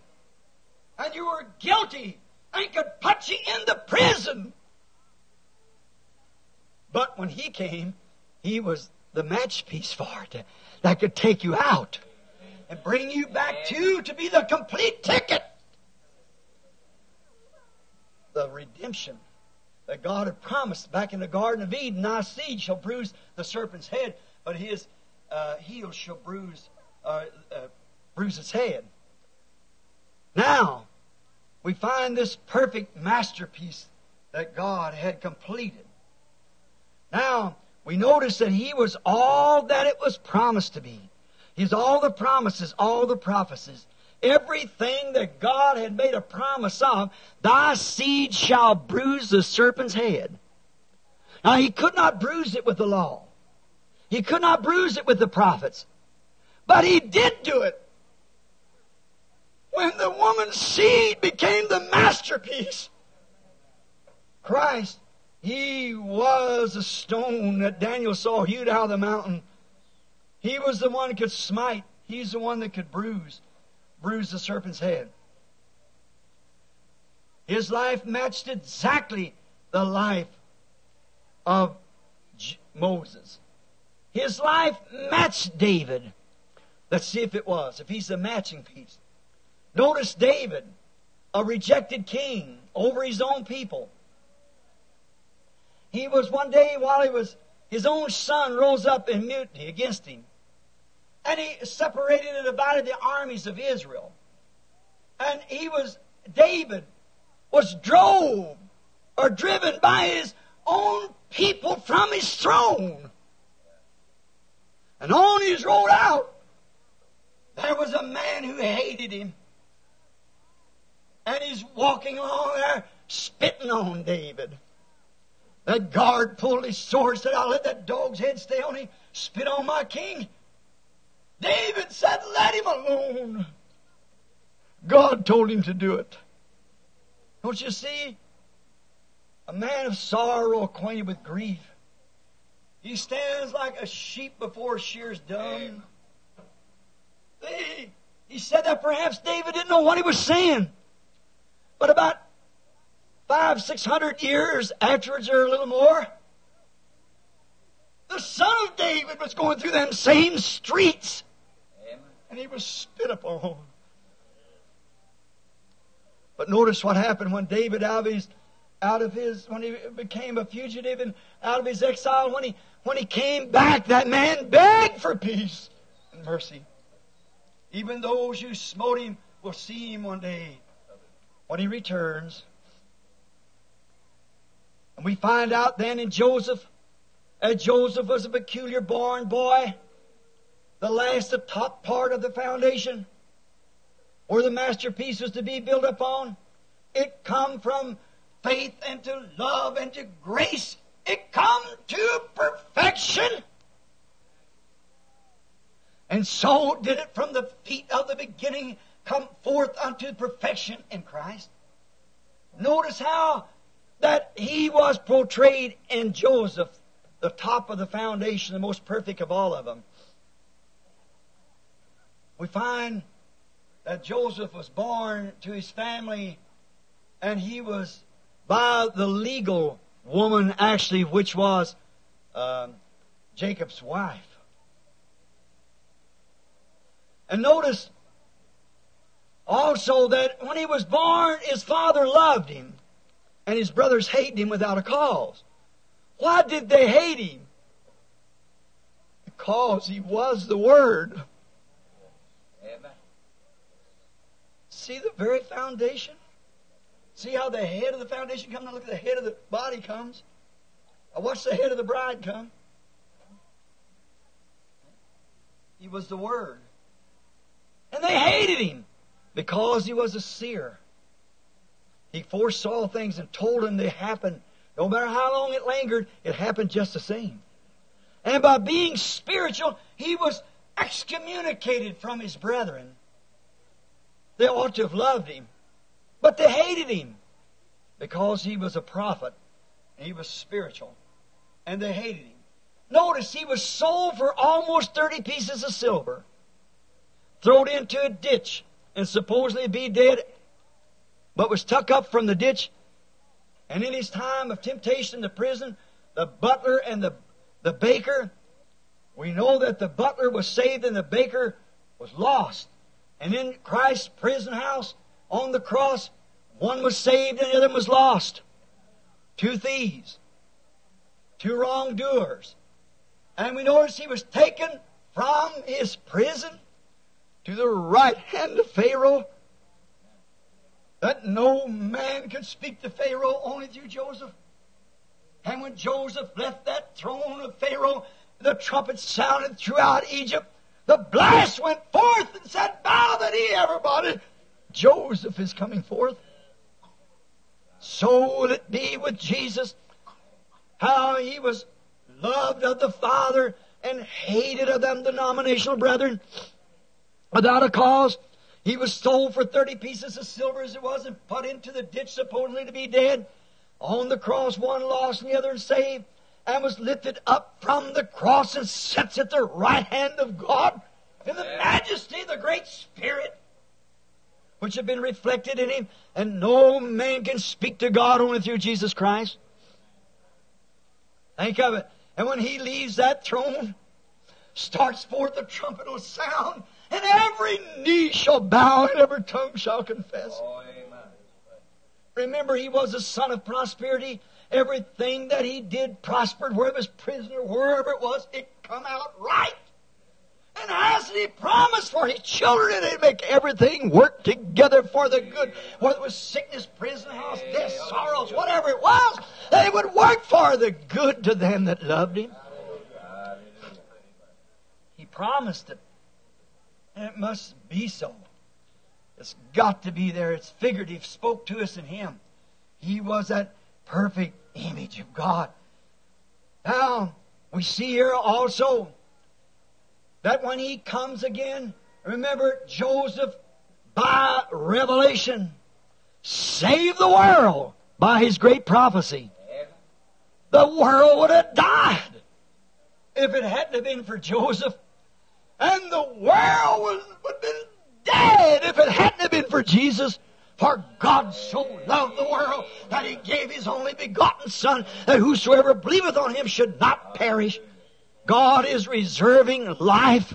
and you were guilty and could put you in the prison. But when he came, he was the matchpiece for it that could take you out and bring you back to to be the complete ticket. The redemption that God had promised back in the Garden of Eden. Thy seed shall bruise the serpent's head, but his uh, heel shall bruise uh, uh, bruise its head. Now, we find this perfect masterpiece that God had completed. Now, we notice that he was all that it was promised to be. He's all the promises, all the prophecies. Everything that God had made a promise of, thy seed shall bruise the serpent's head. Now, he could not bruise it with the law. He could not bruise it with the prophets. But he did do it. When the woman's seed became the masterpiece, Christ, he was a stone that Daniel saw hewed out of the mountain. He was the one that could smite. He's the one that could bruise bruise the serpent's head. His life matched exactly the life of Moses. His life matched David. Let's see if it was, if he's the matching piece. Notice David, a rejected king over his own people. He was one day while he was, his own son rose up in mutiny against him. And he separated and divided the armies of Israel. And he was, David was drove or driven by his own people from his throne. And on his road out, there was a man who hated him. And he's walking along there spitting on David. The guard pulled his sword, said, I'll let that dog's head stay on him, spit on my king. David said, Let him alone. God told him to do it. Don't you see? A man of sorrow, acquainted with grief. He stands like a sheep before shears dumb. He, he said that perhaps David didn't know what he was saying. But about five, six hundred years afterwards, or a little more, the son of David was going through them same streets and he was spit upon. But notice what happened when David out of his out of his when he became a fugitive and out of his exile when he when he came back that man begged for peace and mercy. Even those who smote him will see him one day when he returns. And we find out then in Joseph, as Joseph was a peculiar born boy, the last, the top part of the foundation, where the masterpiece was to be built upon, it come from faith and to love and to grace. It come to perfection. And so did it from the feet of the beginning come forth unto perfection in Christ. Notice how that he was portrayed in Joseph, the top of the foundation, the most perfect of all of them we find that Joseph was born to his family and he was by the legal woman, actually, which was uh, Jacob's wife. And notice also that when he was born, his father loved him and his brothers hated him without a cause. Why did they hate him? Because he was the Word. Amen. See the very foundation? See how the head of the foundation comes? Now look at the head of the body comes. I watch the head of the bride come. He was the Word. And they hated him because he was a seer. He foresaw things and told them they happened. No matter how long it lingered, it happened just the same. And by being spiritual, he was excommunicated from his brethren. They ought to have loved him. But they hated him because he was a prophet and he was spiritual. And they hated him. Notice he was sold for almost 30 pieces of silver, thrown into a ditch, and supposedly be dead, but was tucked up from the ditch. And in his time of temptation in the prison, the butler and the, the baker, we know that the butler was saved and the baker was lost. And in Christ's prison house on the cross, one was saved and the other was lost. Two thieves, two wrongdoers. And we notice he was taken from his prison to the right hand of Pharaoh. That no man could speak to Pharaoh only through Joseph. And when Joseph left that throne of Pharaoh, the trumpet sounded throughout Egypt The blast went forth and said, Bow the knee, everybody. Joseph is coming forth. So will it be with Jesus. How he was loved of the Father and hated of them denominational brethren without a cause. He was sold for 30 pieces of silver as it was and put into the ditch supposedly to be dead. On the cross, one lost and the other saved, and was lifted up from the cross and sits at the right hand of God in the majesty of the great Spirit which have been reflected in him, and no man can speak to God only through Jesus Christ. Think of it. And when he leaves that throne, starts forth the trumpet will sound, and every knee shall bow and every tongue shall confess. Oh, Remember, he was a son of prosperity. Everything that he did prospered, wherever he was prisoner, wherever it was, it come out right. And as he promised for his children, he'd make everything work together for the good. Whether it was sickness, prison house, death, sorrows, whatever it was, they would work for the good to them that loved him. He promised it. And it must be so. It's got to be there. It's figurative. Spoke to us in him. He was that perfect image of God. Now, we see here also that when he comes again, remember Joseph by revelation saved the world by his great prophecy. The world would have died if it hadn't been for Joseph. And the world would have been dead if it hadn't been for Jesus. For God so loved the world that he gave his only begotten Son, that whosoever believeth on him should not perish, God is reserving life.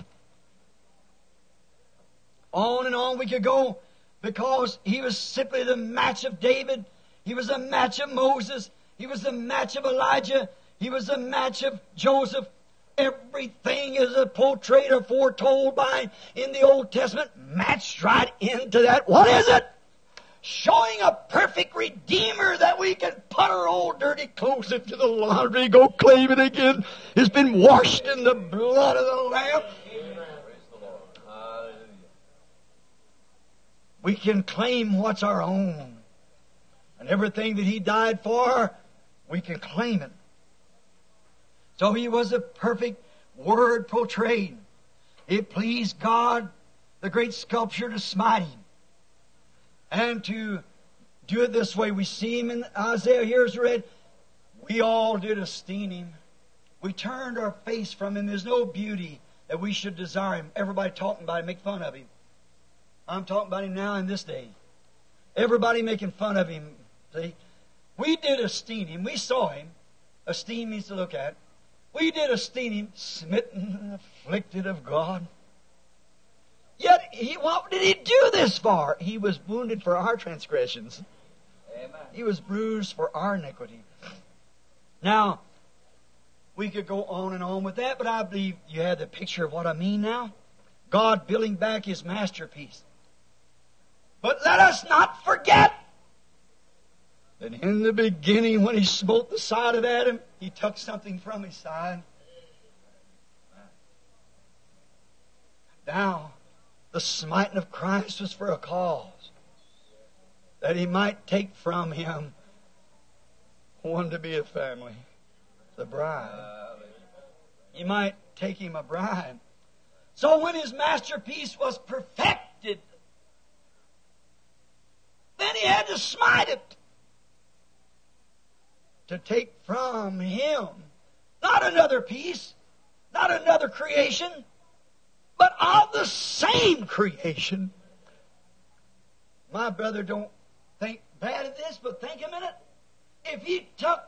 On and on we could go because he was simply the match of David. He was the match of Moses. He was the match of Elijah. He was the match of Joseph. Everything is a portrayed or foretold by in the Old Testament matched right into that. What is it? showing a perfect Redeemer that we can put our old dirty clothes into the laundry, go claim it again. It's been washed in the blood of the Lamb. We can claim what's our own. And everything that He died for, we can claim it. So He was a perfect Word portrayed. It pleased God, the great sculptor, to smite Him and to do it this way. We see him in Isaiah here is read. We all did esteem him. We turned our face from him. There's no beauty that we should desire him. Everybody talking about him, make fun of him. I'm talking about him now in this day. Everybody making fun of him. See? We did esteem him. We saw him. Esteem means to look at. We did esteem him, smitten, afflicted of God. Yet, he, what did he do this for? He was wounded for our transgressions. Amen. He was bruised for our iniquity. Now, we could go on and on with that, but I believe you have the picture of what I mean now. God building back his masterpiece. But let us not forget that in the beginning, when he smote the side of Adam, he took something from his side. Now, the smiting of Christ was for a cause. That he might take from him one to be a family, the bride. He might take him a bride. So when his masterpiece was perfected, then he had to smite it. To take from him not another piece, not another creation, but of the same creation. My brother don't think bad of this, but think a minute. If he took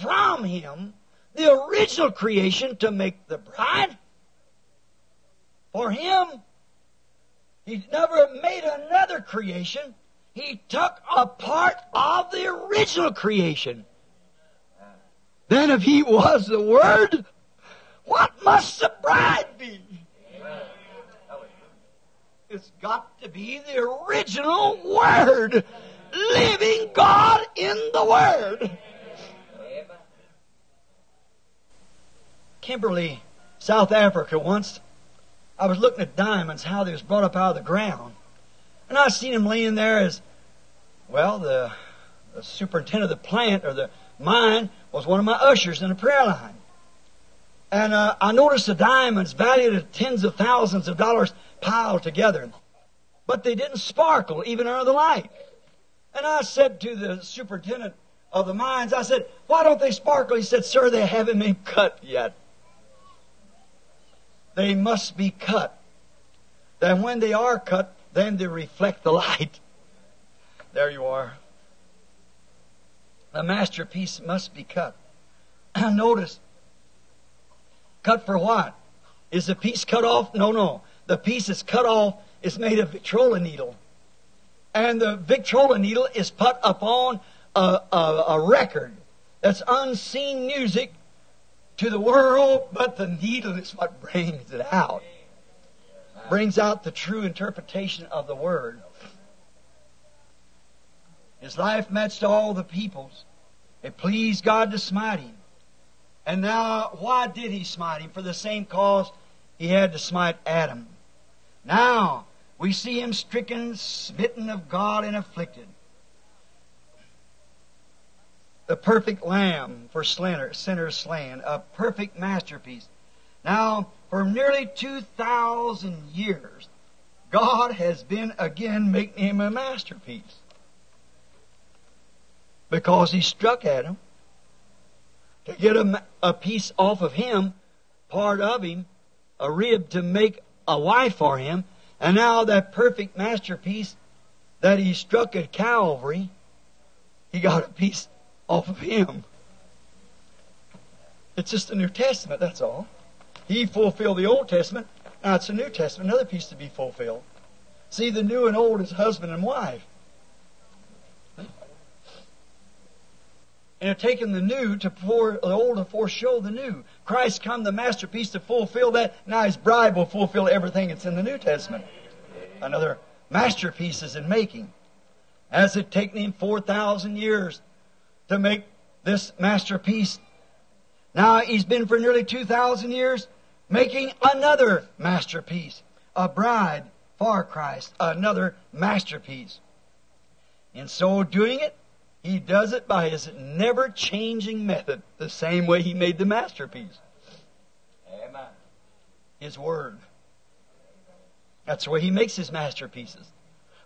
from him the original creation to make the bride, for him, he never made another creation. He took a part of the original creation. Then if he was the Word, what must the bride be? It's got to be the original Word. Living God in the Word. Kimberley, South Africa once I was looking at diamonds, how they was brought up out of the ground. And I seen them laying there as, well, the, the superintendent of the plant or the mine was one of my ushers in the prayer line. And uh, I noticed the diamonds valued at tens of thousands of dollars piled together. But they didn't sparkle even under the light. And I said to the superintendent of the mines, I said, why don't they sparkle? He said, sir, they haven't been cut yet. They must be cut. Then when they are cut, then they reflect the light. There you are. The masterpiece must be cut. Notice, cut for what? Is the piece cut off? No, no. The piece is cut off is made of Victrola needle. And the Victrola needle is put upon a, a, a record that's unseen music to the world, but the needle is what brings it out. Brings out the true interpretation of the Word. His life matched all the people's. It pleased God to smite him. And now, why did he smite him? For the same cause he had to smite Adam. Now, we see him stricken, smitten of God, and afflicted. The perfect lamb for sinners slain, a perfect masterpiece. Now, for nearly 2,000 years, God has been again making him a masterpiece. Because he struck at him to get a, a piece off of him, part of him, a rib to make a wife for him, and now that perfect masterpiece that he struck at Calvary, he got a piece off of him. It's just the New Testament, that's all. He fulfilled the Old Testament. Now it's the New Testament, another piece to be fulfilled. See, the new and old is husband and wife. And have taken the new to pour the old to foreshow the new. Christ come the masterpiece to fulfill that. Now his bride will fulfill everything that's in the New Testament. Another masterpiece is in making. Has it taken him 4,000 years to make this masterpiece? Now he's been for nearly 2,000 years making another masterpiece. A bride for Christ. Another masterpiece. In so doing it, he does it by his never changing method, the same way he made the masterpiece. Amen. His Word. That's the way he makes his masterpieces.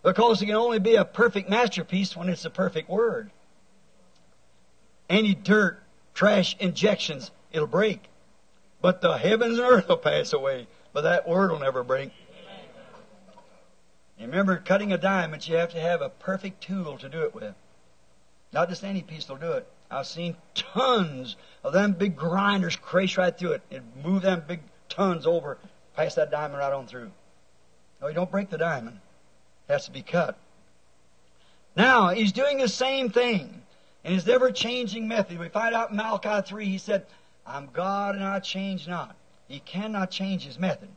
Because it can only be a perfect masterpiece when it's a perfect Word. Any dirt, trash, injections, it'll break. But the heavens and earth will pass away, but that Word will never break. You remember cutting a diamond, you have to have a perfect tool to do it with. Not just any piece will do it. I've seen tons of them big grinders crash right through it and move them big tons over, pass that diamond right on through. No, you don't break the diamond. It has to be cut. Now, he's doing the same thing in his ever changing method. We find out in Malachi 3, he said, I'm God and I change not. He cannot change his method.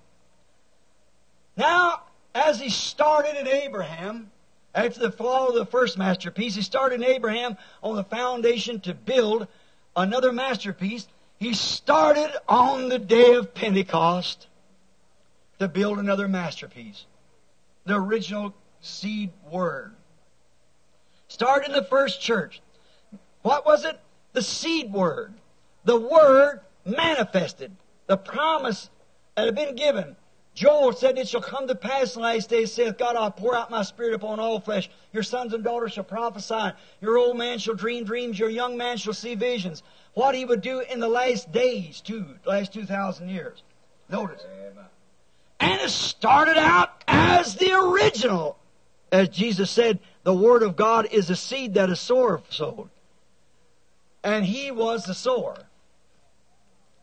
Now, as he started at Abraham, after the fall of the first masterpiece, he started in Abraham on the foundation to build another masterpiece. He started on the day of Pentecost to build another masterpiece. The original seed word. Started in the first church. What was it? The seed word. The word manifested. The promise that had been given Joel said, It shall come to pass in the last days, saith God, I'll pour out my spirit upon all flesh. Your sons and daughters shall prophesy. Your old man shall dream dreams. Your young man shall see visions. What he would do in the last days, too, last 2,000 years. Notice. And it started out as the original. As Jesus said, the Word of God is a seed that is sower sowed. And he was the sower.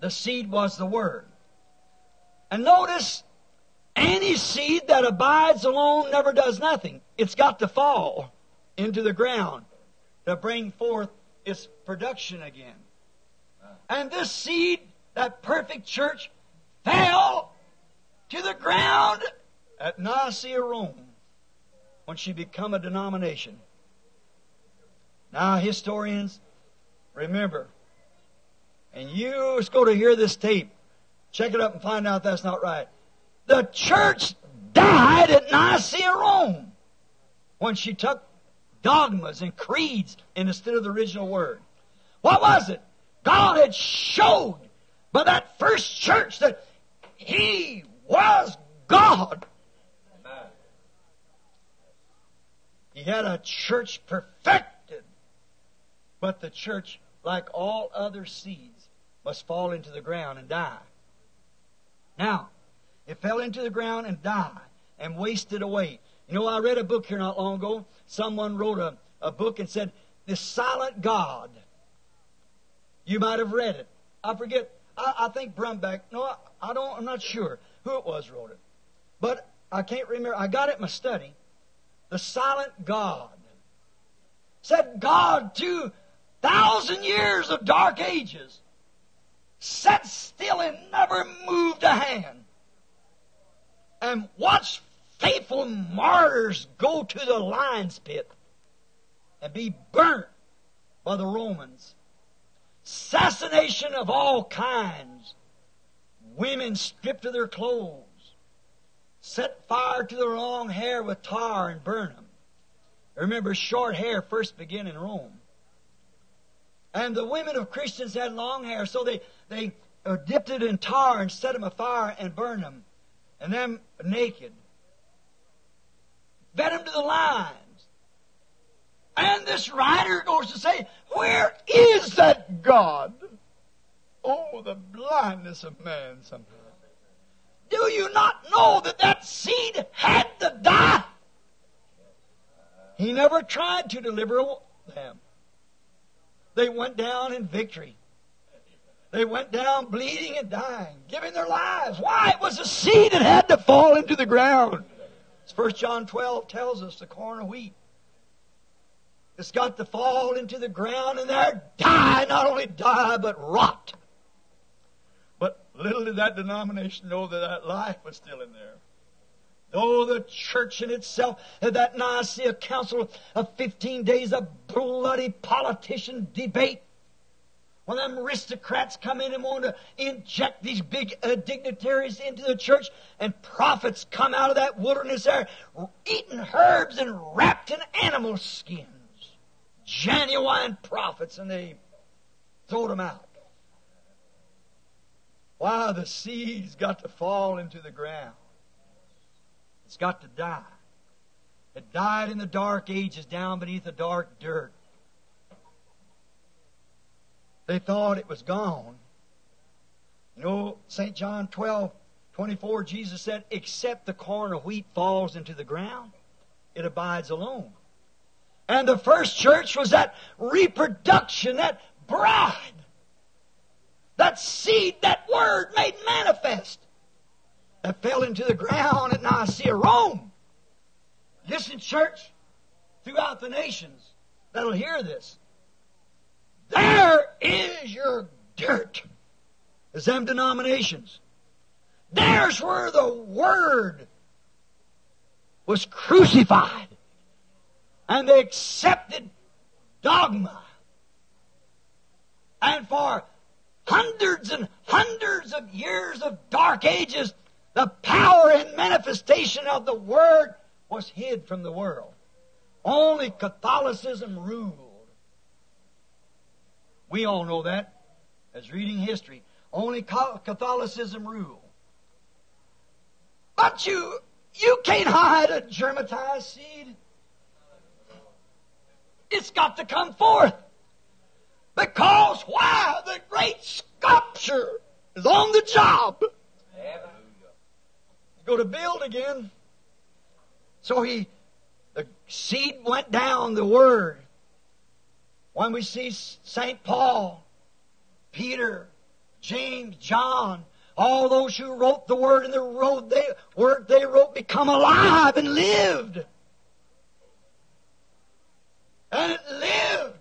The seed was the Word. And notice, any seed that abides alone never does nothing. It's got to fall into the ground to bring forth its production again. And this seed, that perfect church, fell to the ground at Nicaea, Rome, when she became a denomination. Now, historians, remember, and you go to hear this tape, check it up and find out that's not right. The church died at Nicaea, Rome, when she took dogmas and creeds instead of the original word. What was it? God had showed by that first church that He was God. He had a church perfected, but the church, like all other seeds, must fall into the ground and die. Now, it fell into the ground and died and wasted away. You know, I read a book here not long ago. Someone wrote a, a book and said, The Silent God. You might have read it. I forget. I, I think Brumback. No, I, I don't. I'm not sure who it was wrote it, but I can't remember. I got it in my study. The silent God said God two thousand years of dark ages sat still and never moved a hand and watch faithful martyrs go to the lion's pit and be burnt by the Romans assassination of all kinds, women stripped of their clothes, set fire to their long hair with tar and burn them. Remember, short hair first began in Rome. And the women of Christians had long hair, so they, they uh, dipped it in tar and set them afire and burned them. And them naked. Fed them to the lions. And this writer goes to say, Where is that God? Oh, the blindness of man sometimes. Do you not know that that seed had to die? He never tried to deliver them. They went down in victory. They went down bleeding and dying, giving their lives. Why? It was a seed that had to fall into the ground. As 1 John 12 tells us, the corn of wheat it's got to fall into the ground and there die, not only die, but rot. But little did that denomination know that that life was still in there. Though the church in itself had that Nicaea council of 15 days of bloody politician debate, when them aristocrats come in and want to inject these big uh, dignitaries into the church, and prophets come out of that wilderness there, eating herbs and wrapped in animal skins. genuine prophets, and they throw them out. Why, the seed's got to fall into the ground. It's got to die. It died in the dark ages down beneath the dark dirt. They thought it was gone. You know, St. John 12, 24, Jesus said, Except the corn of wheat falls into the ground, it abides alone. And the first church was that reproduction, that bride, that seed, that word made manifest that fell into the ground at Nicaea, Rome. Listen, church, throughout the nations that'll hear this. There is your dirt. Is them denominations. There's where the Word was crucified and they accepted dogma. And for hundreds and hundreds of years of dark ages, the power and manifestation of the Word was hid from the world. Only Catholicism ruled. We all know that as reading history. Only Catholicism ruled. But you, you can't hide a germatized seed. It's got to come forth. Because why? The great sculpture is on the job. Going to build again. So he, the seed went down, the word. When we see St. Paul, Peter, James, John, all those who wrote the word and the word they, word they wrote become alive and lived. And it lived.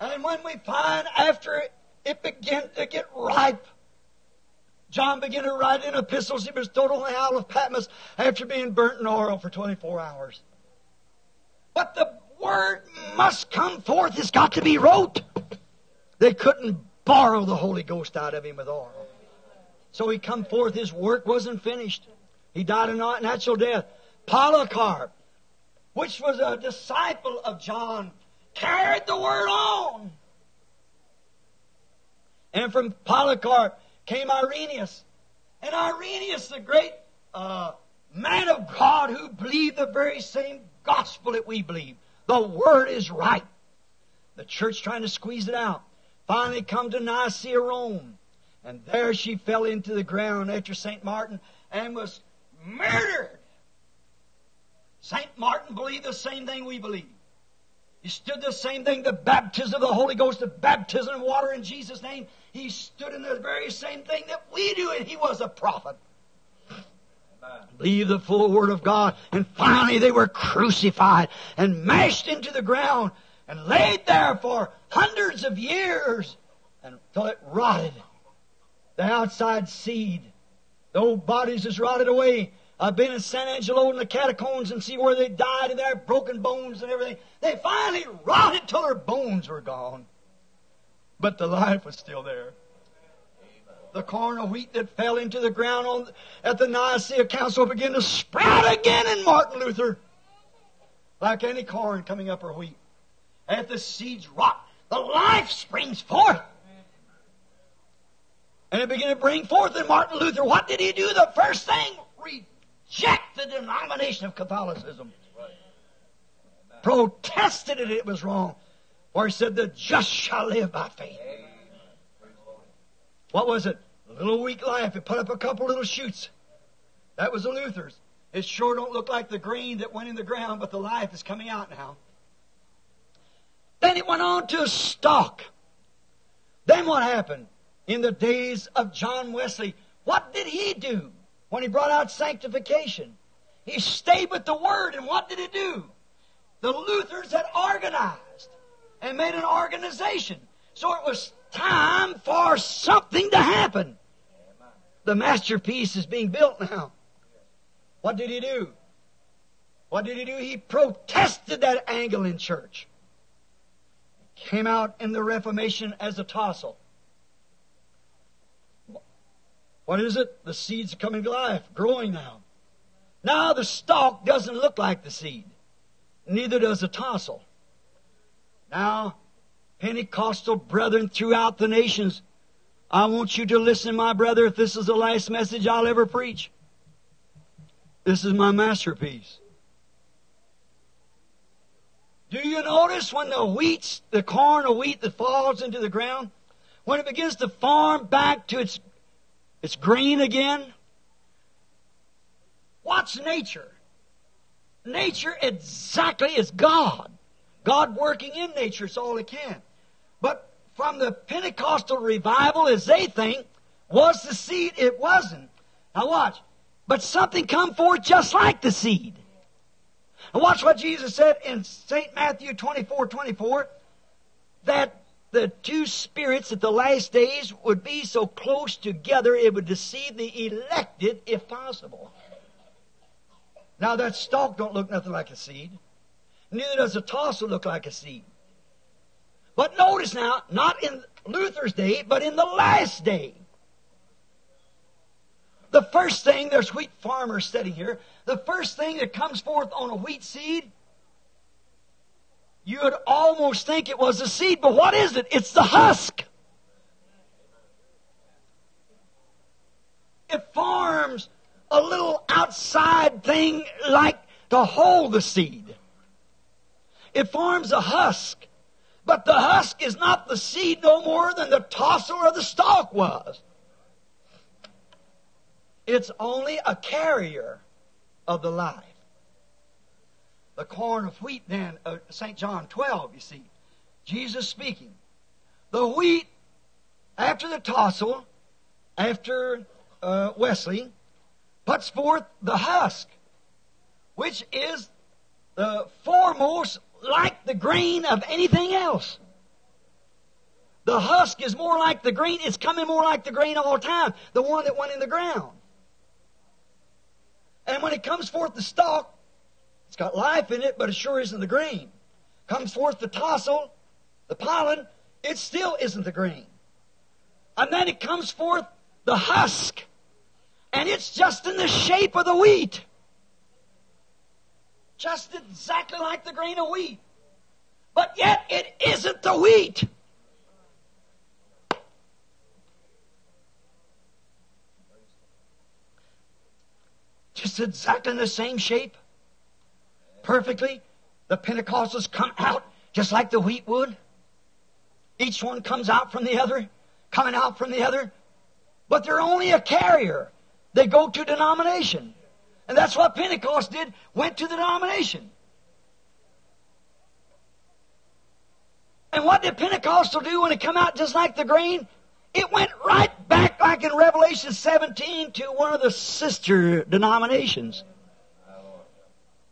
And when we find after it it began to get ripe, John began to write in epistles. He was told on the Isle of Patmos after being burnt in oil for 24 hours. But the word must come forth. It's got to be wrote. They couldn't borrow the Holy Ghost out of him with oil. So he come forth. His work wasn't finished. He died a natural death. Polycarp, which was a disciple of John, carried the word on. And from Polycarp came Irenaeus. And Irenaeus, the great uh, man of God who believed the very same gospel that we believe. The word is right. The church trying to squeeze it out. Finally come to Nicaea, Rome. And there she fell into the ground after St. Martin and was murdered. St. Martin believed the same thing we believe. He stood the same thing, the baptism of the Holy Ghost, the baptism of water in Jesus' name. He stood in the very same thing that we do, and he was a prophet. Believe the full word of God. And finally they were crucified and mashed into the ground and laid there for hundreds of years until it rotted. The outside seed. The old bodies is rotted away. I've been in San Angelo in the catacombs and see where they died and their broken bones and everything. They finally rotted till their bones were gone. But the life was still there. The corn of wheat that fell into the ground on, at the Nicaea Council began to sprout again in Martin Luther. Like any corn coming up or wheat. As the seeds rot, the life springs forth. And it began to bring forth in Martin Luther. What did he do? The first thing, reject the denomination of Catholicism. Protested it, it was wrong. For he said, the just shall live by faith. What was it? A little weak life. It put up a couple little shoots. That was the Luther's. It sure don't look like the grain that went in the ground, but the life is coming out now. Then it went on to a stalk. Then what happened? In the days of John Wesley, what did he do when he brought out sanctification? He stayed with the Word, and what did he do? The Luthers had organized and made an organization. So it was time for something to happen. The masterpiece is being built now. What did he do? What did he do? He protested that Anglican church. Came out in the Reformation as a tassel. What is it? The seed's are coming to life, growing now. Now the stalk doesn't look like the seed. Neither does the tassel. Now, Pentecostal brethren throughout the nations, I want you to listen, my brother, if this is the last message I'll ever preach. This is my masterpiece. Do you notice when the wheat, the corn or wheat that falls into the ground, when it begins to farm back to its, its green again? What's nature? Nature exactly is God. God working in nature is all He can. But from the Pentecostal revival, as they think, was the seed? It wasn't. Now watch. But something come forth just like the seed. And watch what Jesus said in St. Matthew 24, 24, that the two spirits at the last days would be so close together it would deceive the elected if possible. Now that stalk don't look nothing like a seed. Neither does a tassel look like a seed. But notice now, not in Luther's day, but in the last day. The first thing, there's wheat farmers sitting here, the first thing that comes forth on a wheat seed, you would almost think it was a seed, but what is it? It's the husk. It forms a little outside thing like to hold the seed. It forms a husk. But the husk is not the seed no more than the tassel or the stalk was. It's only a carrier of the life. The corn of wheat, then, uh, St. John 12, you see. Jesus speaking. The wheat, after the tassel, after uh, Wesley, puts forth the husk, which is the foremost like the grain of anything else. The husk is more like the grain. It's coming more like the grain all the time. The one that went in the ground. And when it comes forth the stalk, it's got life in it, but it sure isn't the grain. Comes forth the tassel, the pollen, it still isn't the grain. And then it comes forth the husk. And it's just in the shape of the wheat. Just exactly like the grain of wheat. But yet it isn't the wheat. Just exactly in the same shape. Perfectly. The Pentecostals come out just like the wheat would. Each one comes out from the other, coming out from the other. But they're only a carrier. They go to denomination. And that's what Pentecost did, went to the denomination. And what did Pentecostal do when it come out just like the grain? It went right back, like in Revelation 17, to one of the sister denominations.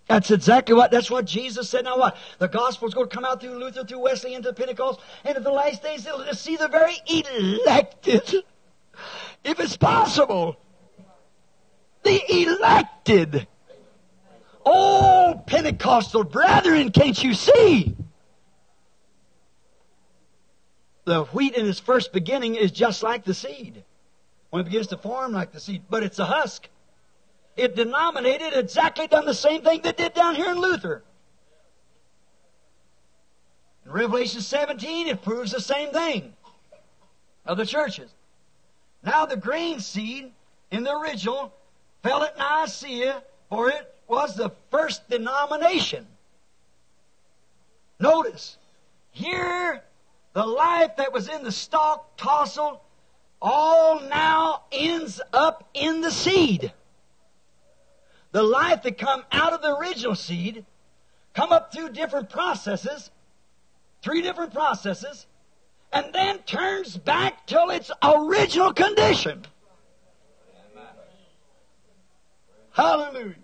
That's exactly what, that's what Jesus said. Now what? The gospel's going to come out through Luther, through Wesley, into Pentecost, and in the last days it'll just see the very elected. If it's possible. The elected. Oh, Pentecostal brethren, can't you see? The wheat in its first beginning is just like the seed. When it begins to form like the seed, but it's a husk. It denominated exactly done the same thing that did down here in Luther. In Revelation 17, it proves the same thing of the churches. Now the grain seed in the original fell at Nicaea, for it was the first denomination. Notice, here the life that was in the stalk, tassel, all now ends up in the seed. The life that come out of the original seed come up through different processes, three different processes, and then turns back till its original condition. Hallelujah.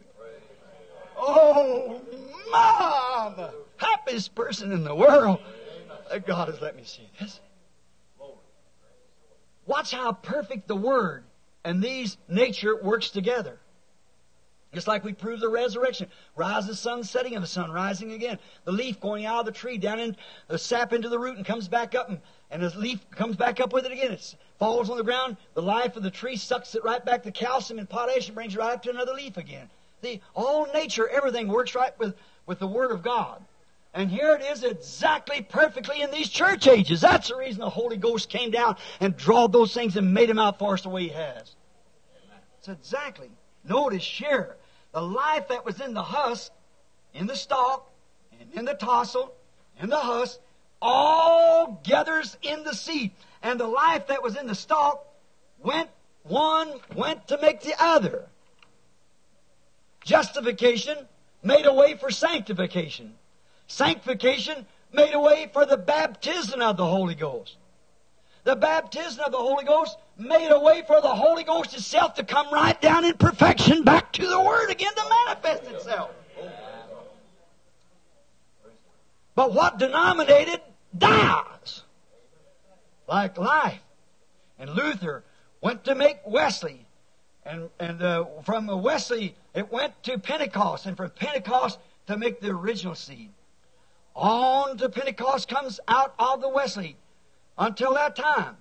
Oh, Mom! Happiest person in the world. Uh, God has let me see this. Watch how perfect the Word and these nature works together. Just like we prove the resurrection. Rise the sun setting and the sun rising again. The leaf going out of the tree down in the sap into the root and comes back up and, and the leaf comes back up with it again. It falls on the ground. The life of the tree sucks it right back The calcium and potassium brings it right up to another leaf again. The all nature, everything works right with, with the Word of God. And here it is exactly perfectly in these church ages. That's the reason the Holy Ghost came down and drawed those things and made them out for us the way He has. It's exactly. Notice here, the life that was in the husk, in the stalk, and in the tassel, in the husk, all gathers in the seed. And the life that was in the stalk went, one went to make the other. Justification made a way for sanctification. Sanctification made a way for the baptism of the Holy Ghost. The baptism of the Holy Ghost made a way for the Holy Ghost itself to come right down in perfection back to the Word again to manifest itself. But what denominated dies. Like life. And Luther went to make Wesley. And, and uh, from Wesley, it went to Pentecost. And from Pentecost to make the original seed. On to Pentecost comes out of the Wesley. Until that time,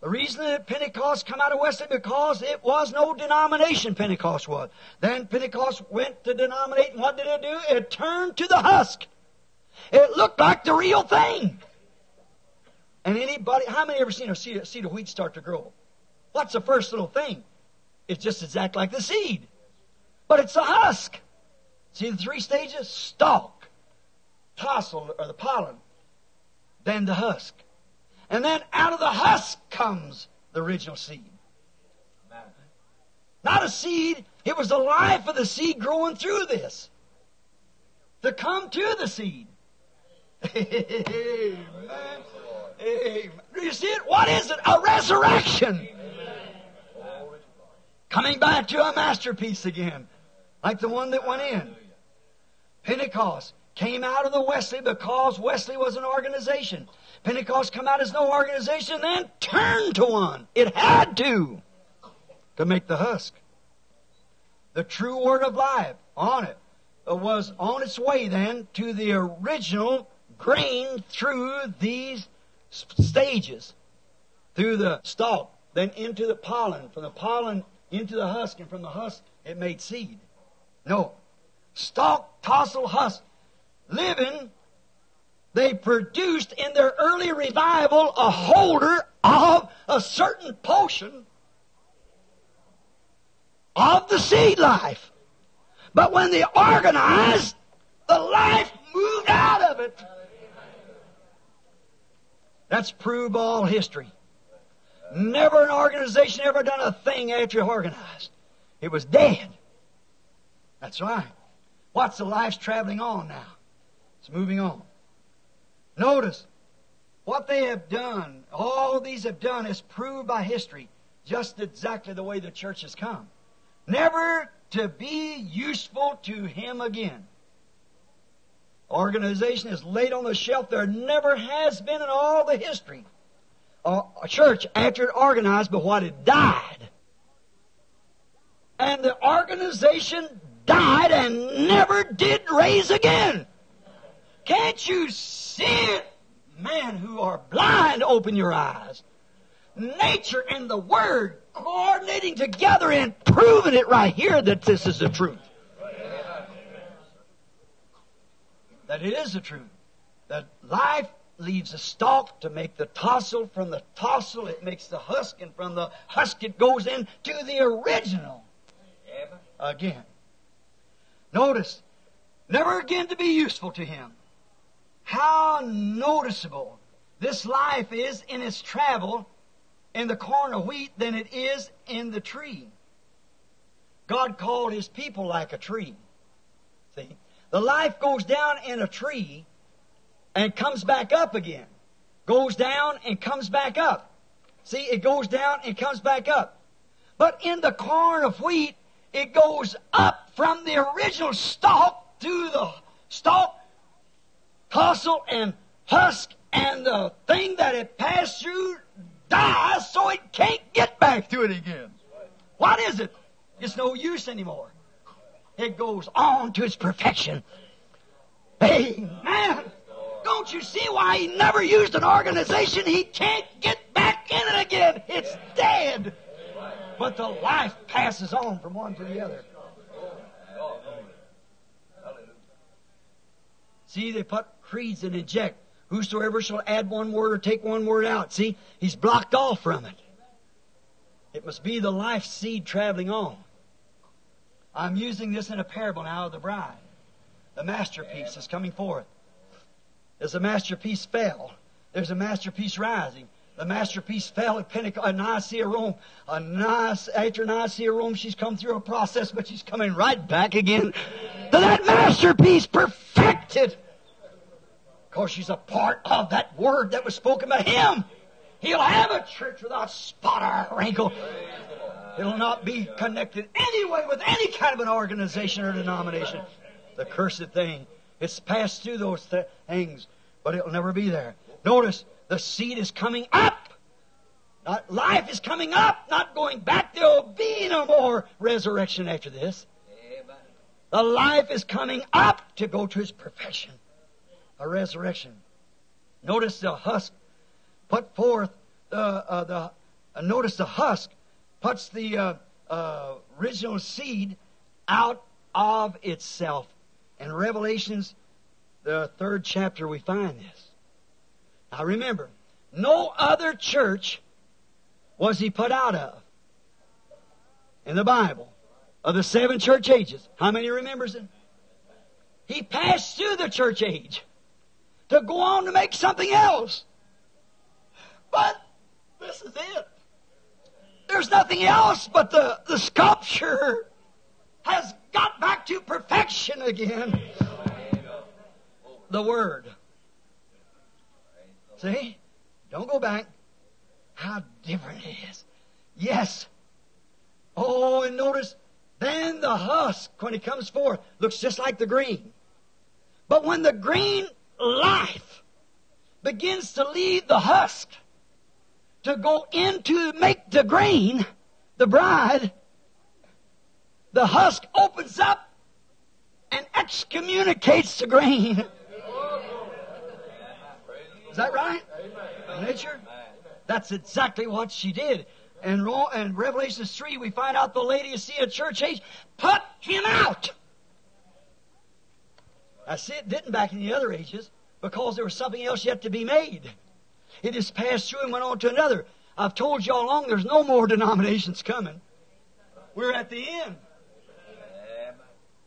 the reason that Pentecost come out of Wesley because it was no denomination Pentecost was. Then Pentecost went to denominate, and what did it do? It turned to the husk. It looked like the real thing. And anybody, how many ever seen a seed, a seed of wheat start to grow? What's the first little thing? It's just exact like the seed. But it's a husk. See the three stages? Stalk, tassel, or the pollen, then the husk. And then out of the husk comes the original seed. Not a seed, it was the life of the seed growing through this. To come to the seed. Amen. Amen. Do you see it? What is it? A resurrection. Coming back to a masterpiece again, like the one that went in. Pentecost came out of the Wesley because Wesley was an organization. Pentecost come out as no organization, then turned to one. It had to to make the husk. The true word of life on it uh, was on its way then to the original grain through these stages, through the stalk, then into the pollen, from the pollen into the husk, and from the husk it made seed. No. Stalk, tassel, husk. Living, they produced in their early revival a holder of a certain potion of the seed life. But when they organized, the life moved out of it. That's proved all history. Never an organization ever done a thing after it organized. It was dead. That's right. What's the life's traveling on now? It's moving on. Notice what they have done, all these have done is proved by history just exactly the way the church has come. Never to be useful to him again. Organization is laid on the shelf. There never has been in all the history a church after it organized, but what it died. And the organization died and never did raise again. Can't you see it? Man who are blind, open your eyes. Nature and the Word coordinating together and proving it right here that this is the truth. That it is the truth. That life leaves a stalk to make the tassel. From the tassel, it makes the husk, and from the husk, it goes into the original. Again. Notice, never again to be useful to him. How noticeable this life is in its travel in the corn of wheat than it is in the tree. God called his people like a tree. See? The life goes down in a tree and comes back up again. Goes down and comes back up. See, it goes down and comes back up. But in the corn of wheat, it goes up from the original stalk to the stalk, tassel, and husk, and the thing that it passed through dies so it can't get back to it again. What is it? It's no use anymore. It goes on to its perfection. Amen. Don't you see why he never used an organization? He can't get back in it again. It's dead. But the life passes on from one to the other. See, they put creeds and inject. Whosoever shall add one word or take one word out. See, he's blocked off from it. It must be the life seed traveling on. I'm using this in a parable now of the bride. The masterpiece is coming forth. As the masterpiece fell, there's a masterpiece rising. The masterpiece fell at Pentecost, at Nicaea, Rome. A nice, after Nicaea, Rome, she's come through a process, but she's coming right back again to that masterpiece perfected. Because she's a part of that word that was spoken by him. He'll have a church without spot or wrinkle. It'll not be connected anyway with any kind of an organization or denomination. The cursed thing. It's passed through those th- things, but it'll never be there. Notice, the seed is coming up. Not, life is coming up, not going back. There'll be no more resurrection after this. The life is coming up to go to its perfection a resurrection. Notice the husk put forth the uh, the uh, notice the husk puts the uh, uh, original seed out of itself. In Revelations, the third chapter, we find this. Now remember, no other church was he put out of in the Bible of the seven church ages. How many remembers it? He passed through the church age to go on to make something else. But this is it. There's nothing else but the, the sculpture has got back to perfection again. The Word. See? Don't go back. How different it is. Yes. Oh, and notice, then the husk, when it comes forth, looks just like the green. But when the green life begins to leave the husk to go into make the grain, the bride, the husk opens up and excommunicates the grain. Is that right? Nature? That's exactly what she did. And in Revelation 3, we find out the Laodicea church age put him out. I see it didn't back in the other ages because there was something else yet to be made. It just passed through and went on to another. I've told you all along there's no more denominations coming. We're at the end.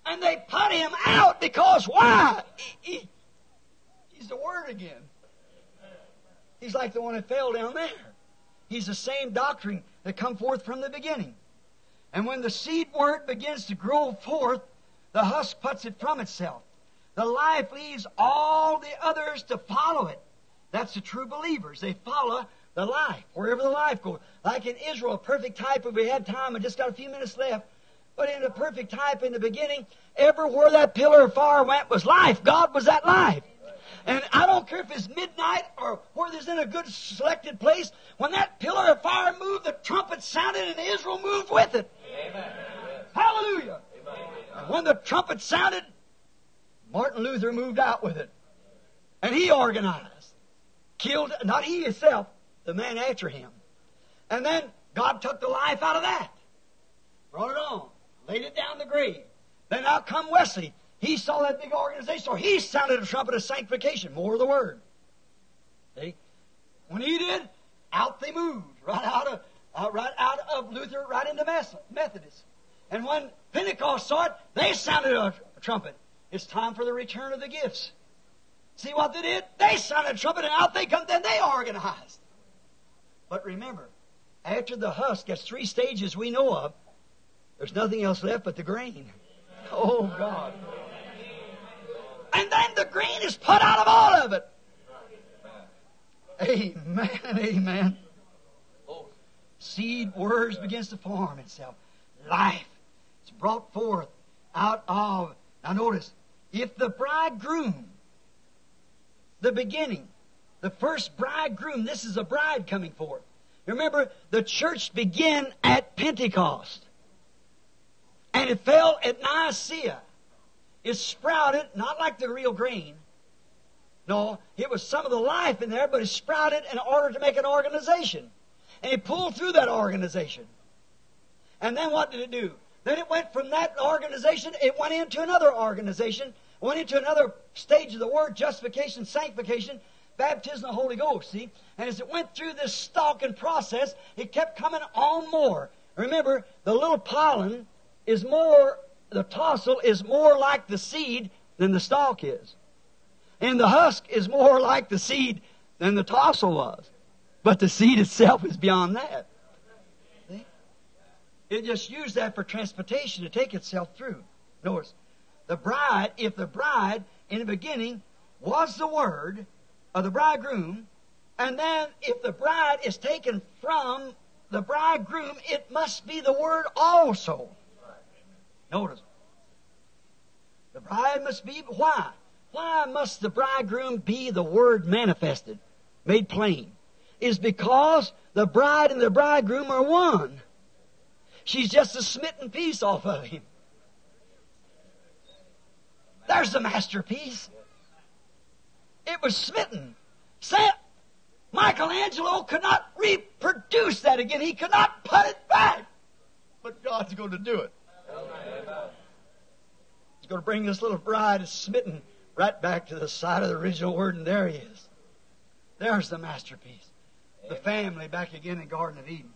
And they put him out because why? He, he, he's the Word again. He's like the one that fell down there. He's the same doctrine that come forth from the beginning. And when the seed word begins to grow forth, the husk puts it from itself. The life leaves all the others to follow it. That's the true believers. They follow the life, wherever the life goes. Like in Israel, a perfect type, if we had time, I just got a few minutes left. But in the perfect type in the beginning, everywhere that pillar of fire went was life. God was that life. And I don't care if it's midnight or where there's in a good selected place. When that pillar of fire moved, the trumpet sounded and Israel moved with it. Amen. Hallelujah. Amen. When the trumpet sounded, Martin Luther moved out with it. And he organized. Killed, not he himself, the man after him. And then God took the life out of that. Brought it on. Laid it down the grave. Then out come Wesley. He saw that big organization, so he sounded a trumpet of sanctification, more of the word. See? When he did, out they moved, right out of uh, right out of Luther, right into Methodist. And when Pentecost saw it, they sounded a, a trumpet. It's time for the return of the gifts. See what they did? They sounded trumpet, and out they come. Then they organized. But remember, after the husk gets three stages we know of, there's nothing else left but the grain. Oh God. And then the grain is put out of all of it. Amen, amen. Seed, words begins to form itself. Life is brought forth out of. Now notice, if the bridegroom, the beginning, the first bridegroom, this is a bride coming forth. Remember, the church began at Pentecost. And it fell at Nicaea. It sprouted, not like the real grain. No, it was some of the life in there, but it sprouted in order to make an organization. And it pulled through that organization. And then what did it do? Then it went from that organization, it went into another organization, went into another stage of the word, justification, sanctification, baptism of the Holy Ghost, see? And as it went through this stalking process, it kept coming on more. Remember, the little pollen is more, the tassel is more like the seed than the stalk is. And the husk is more like the seed than the tassel was. But the seed itself is beyond that. It just used that for transportation to take itself through. Notice, the bride, if the bride in the beginning was the word of the bridegroom, and then if the bride is taken from the bridegroom, it must be the word also. Notice. The bride must be, why? Why must the bridegroom be the word manifested, made plain? Is because the bride and the bridegroom are one. She's just a smitten piece off of him. There's the masterpiece. It was smitten. Michelangelo could not reproduce that again. He could not put it back. But God's going to do it. He's going to bring this little bride smitten right back to the side of the original word, and there he is. There's the masterpiece. The family back again in Garden of Eden.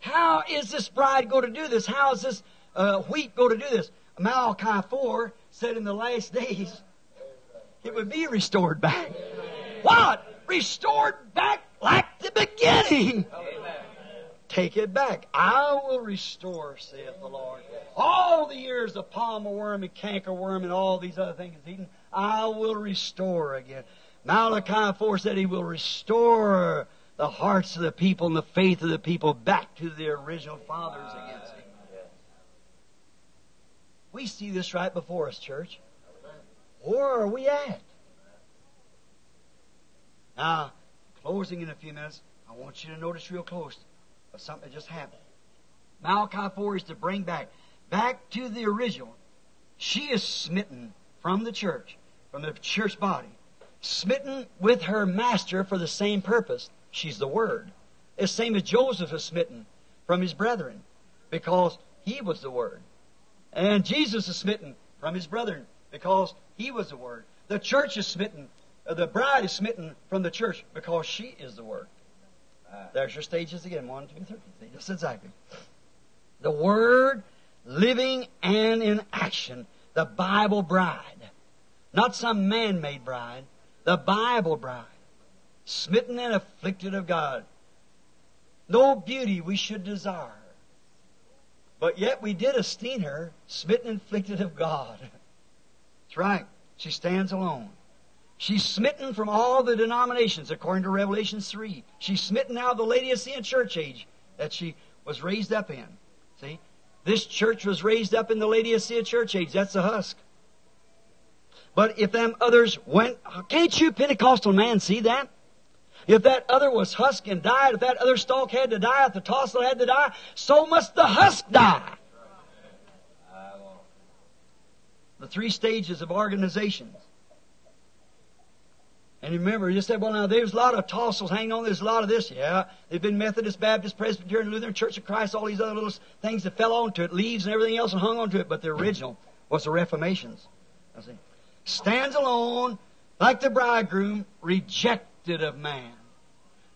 How is this bride going to do this? How is this uh, wheat going to do this? Malachi 4 said in the last days it would be restored back. What? Restored back like the beginning. Take it back. I will restore, saith the Lord. All the years of palmer worm and canker worm and all these other things eaten, I will restore again. Malachi 4 said he will restore the hearts of the people and the faith of the people back to their original fathers again. We see this right before us, church. Where are we at? Now, closing in a few minutes, I want you to notice real close something that just happened. Malachi 4 is to bring back, back to the original. She is smitten from the church, from the church body, smitten with her master for the same purpose. She's the Word. It's same as Joseph was smitten from his brethren because he was the Word. And Jesus is smitten from his brethren because he was the Word. The church is smitten, uh, the bride is smitten from the church because she is the Word. There's your stages again. One, two, three. Just exactly. The Word, living and in action. The Bible bride. Not some man made bride. The Bible bride. Smitten and afflicted of God. No beauty we should desire. But yet we did esteem her, smitten and afflicted of God. That's right. She stands alone. She's smitten from all the denominations, according to Revelation 3. She's smitten out of the Laodicean church age that she was raised up in. See? This church was raised up in the Laodicea church age. That's the husk. But if them others went, can't you Pentecostal man see that? If that other was husk and died, if that other stalk had to die, if the tassel had to die, so must the husk die. The three stages of organizations. And remember, you said, well, now there's a lot of tassels hanging on. There's a lot of this. Yeah, they've been Methodist, Baptist, Presbyterian, Lutheran, Church of Christ, all these other little things that fell onto it, leaves and everything else, and hung onto it. But the original was the Reformations. I see. Stands alone, like the bridegroom, rejected of man,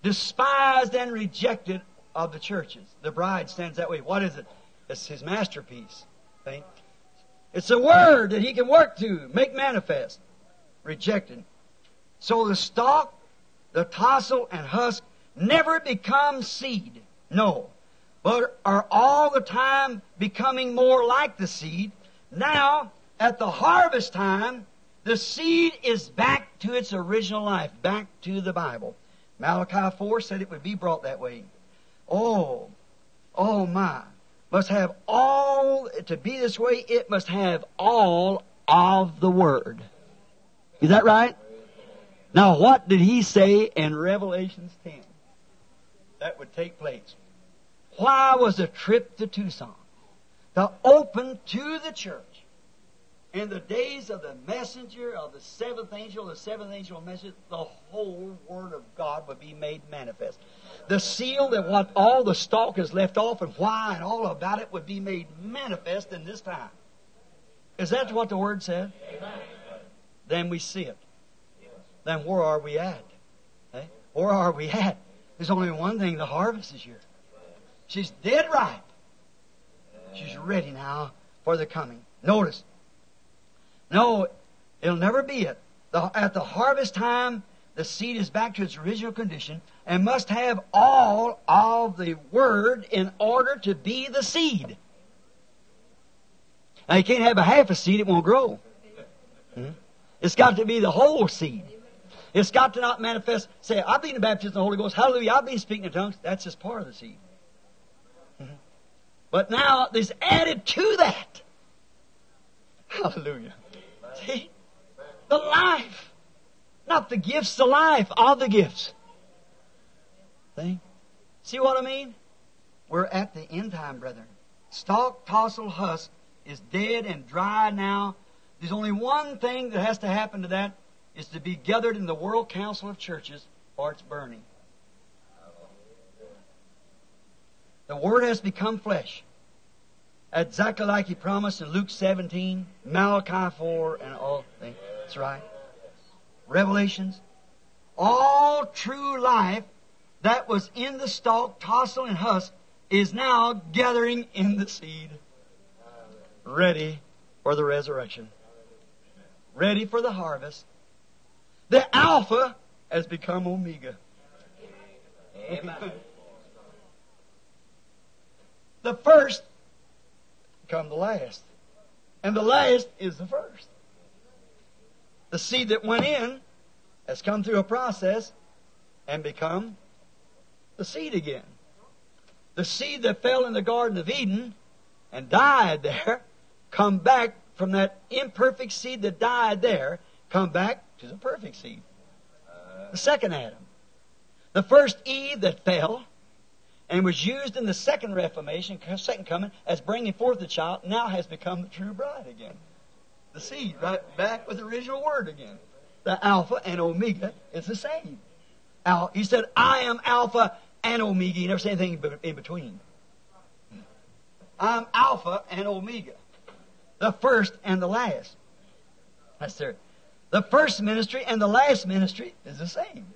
despised and rejected of the churches. The bride stands that way. What is it? It's his masterpiece. See? It's a word that he can work to, make manifest. Rejected. So the stalk, the tassel, and husk never become seed. No. But are all the time becoming more like the seed. Now, at the harvest time, the seed is back to its original life, back to the Bible. Malachi 4 said it would be brought that way. Oh, oh my. Must have all, to be this way, it must have all of the Word. Is that right? Now, what did he say in Revelations 10? That would take place. Why was the trip to Tucson? To open to the church in the days of the messenger of the seventh angel, the seventh angel message, the whole Word of God would be made manifest. The seal that what all the stalk is left off and why and all about it would be made manifest in this time. Is that what the Word said? Amen. Then we see it then where are we at? Eh? Where are we at? There's only one thing the harvest is here. She's dead ripe. She's ready now for the coming. Notice. No, it'll never be it. The, at the harvest time, the seed is back to its original condition and must have all of the word in order to be the seed. Now, you can't have a half a seed, it won't grow. Hmm? It's got to be the whole seed. It's got to not manifest. Say, I've been baptized in the Holy Ghost. Hallelujah. I've been speaking in tongues. That's just part of the seed. Mm-hmm. But now there's added to that. Hallelujah. See? The life. Not the gifts, the life of the gifts. See? See what I mean? We're at the end time, brethren. Stalk, tassel, husk is dead and dry now. There's only one thing that has to happen to that is to be gathered in the World Council of Churches or it's burning. The Word has become flesh. Exactly like He promised in Luke 17, Malachi 4, and all things. That's right. Revelations. All true life that was in the stalk, tassel, and husk is now gathering in the seed. Ready for the resurrection. Ready for the harvest. The Alpha has become Omega. Amen. the first become the last. And the last is the first. The seed that went in has come through a process and become the seed again. The seed that fell in the Garden of Eden and died there, come back from that imperfect seed that died there, come back to the perfect seed. The second Adam. The first Eve that fell and was used in the second Reformation, second coming, as bringing forth the child, now has become the true bride again. The seed, right back with the original word again. The Alpha and Omega is the same. Al, he said, I am Alpha and Omega. You never say anything in between. I'm Alpha and Omega. The first and the last. That's there. The first ministry and the last ministry is the same.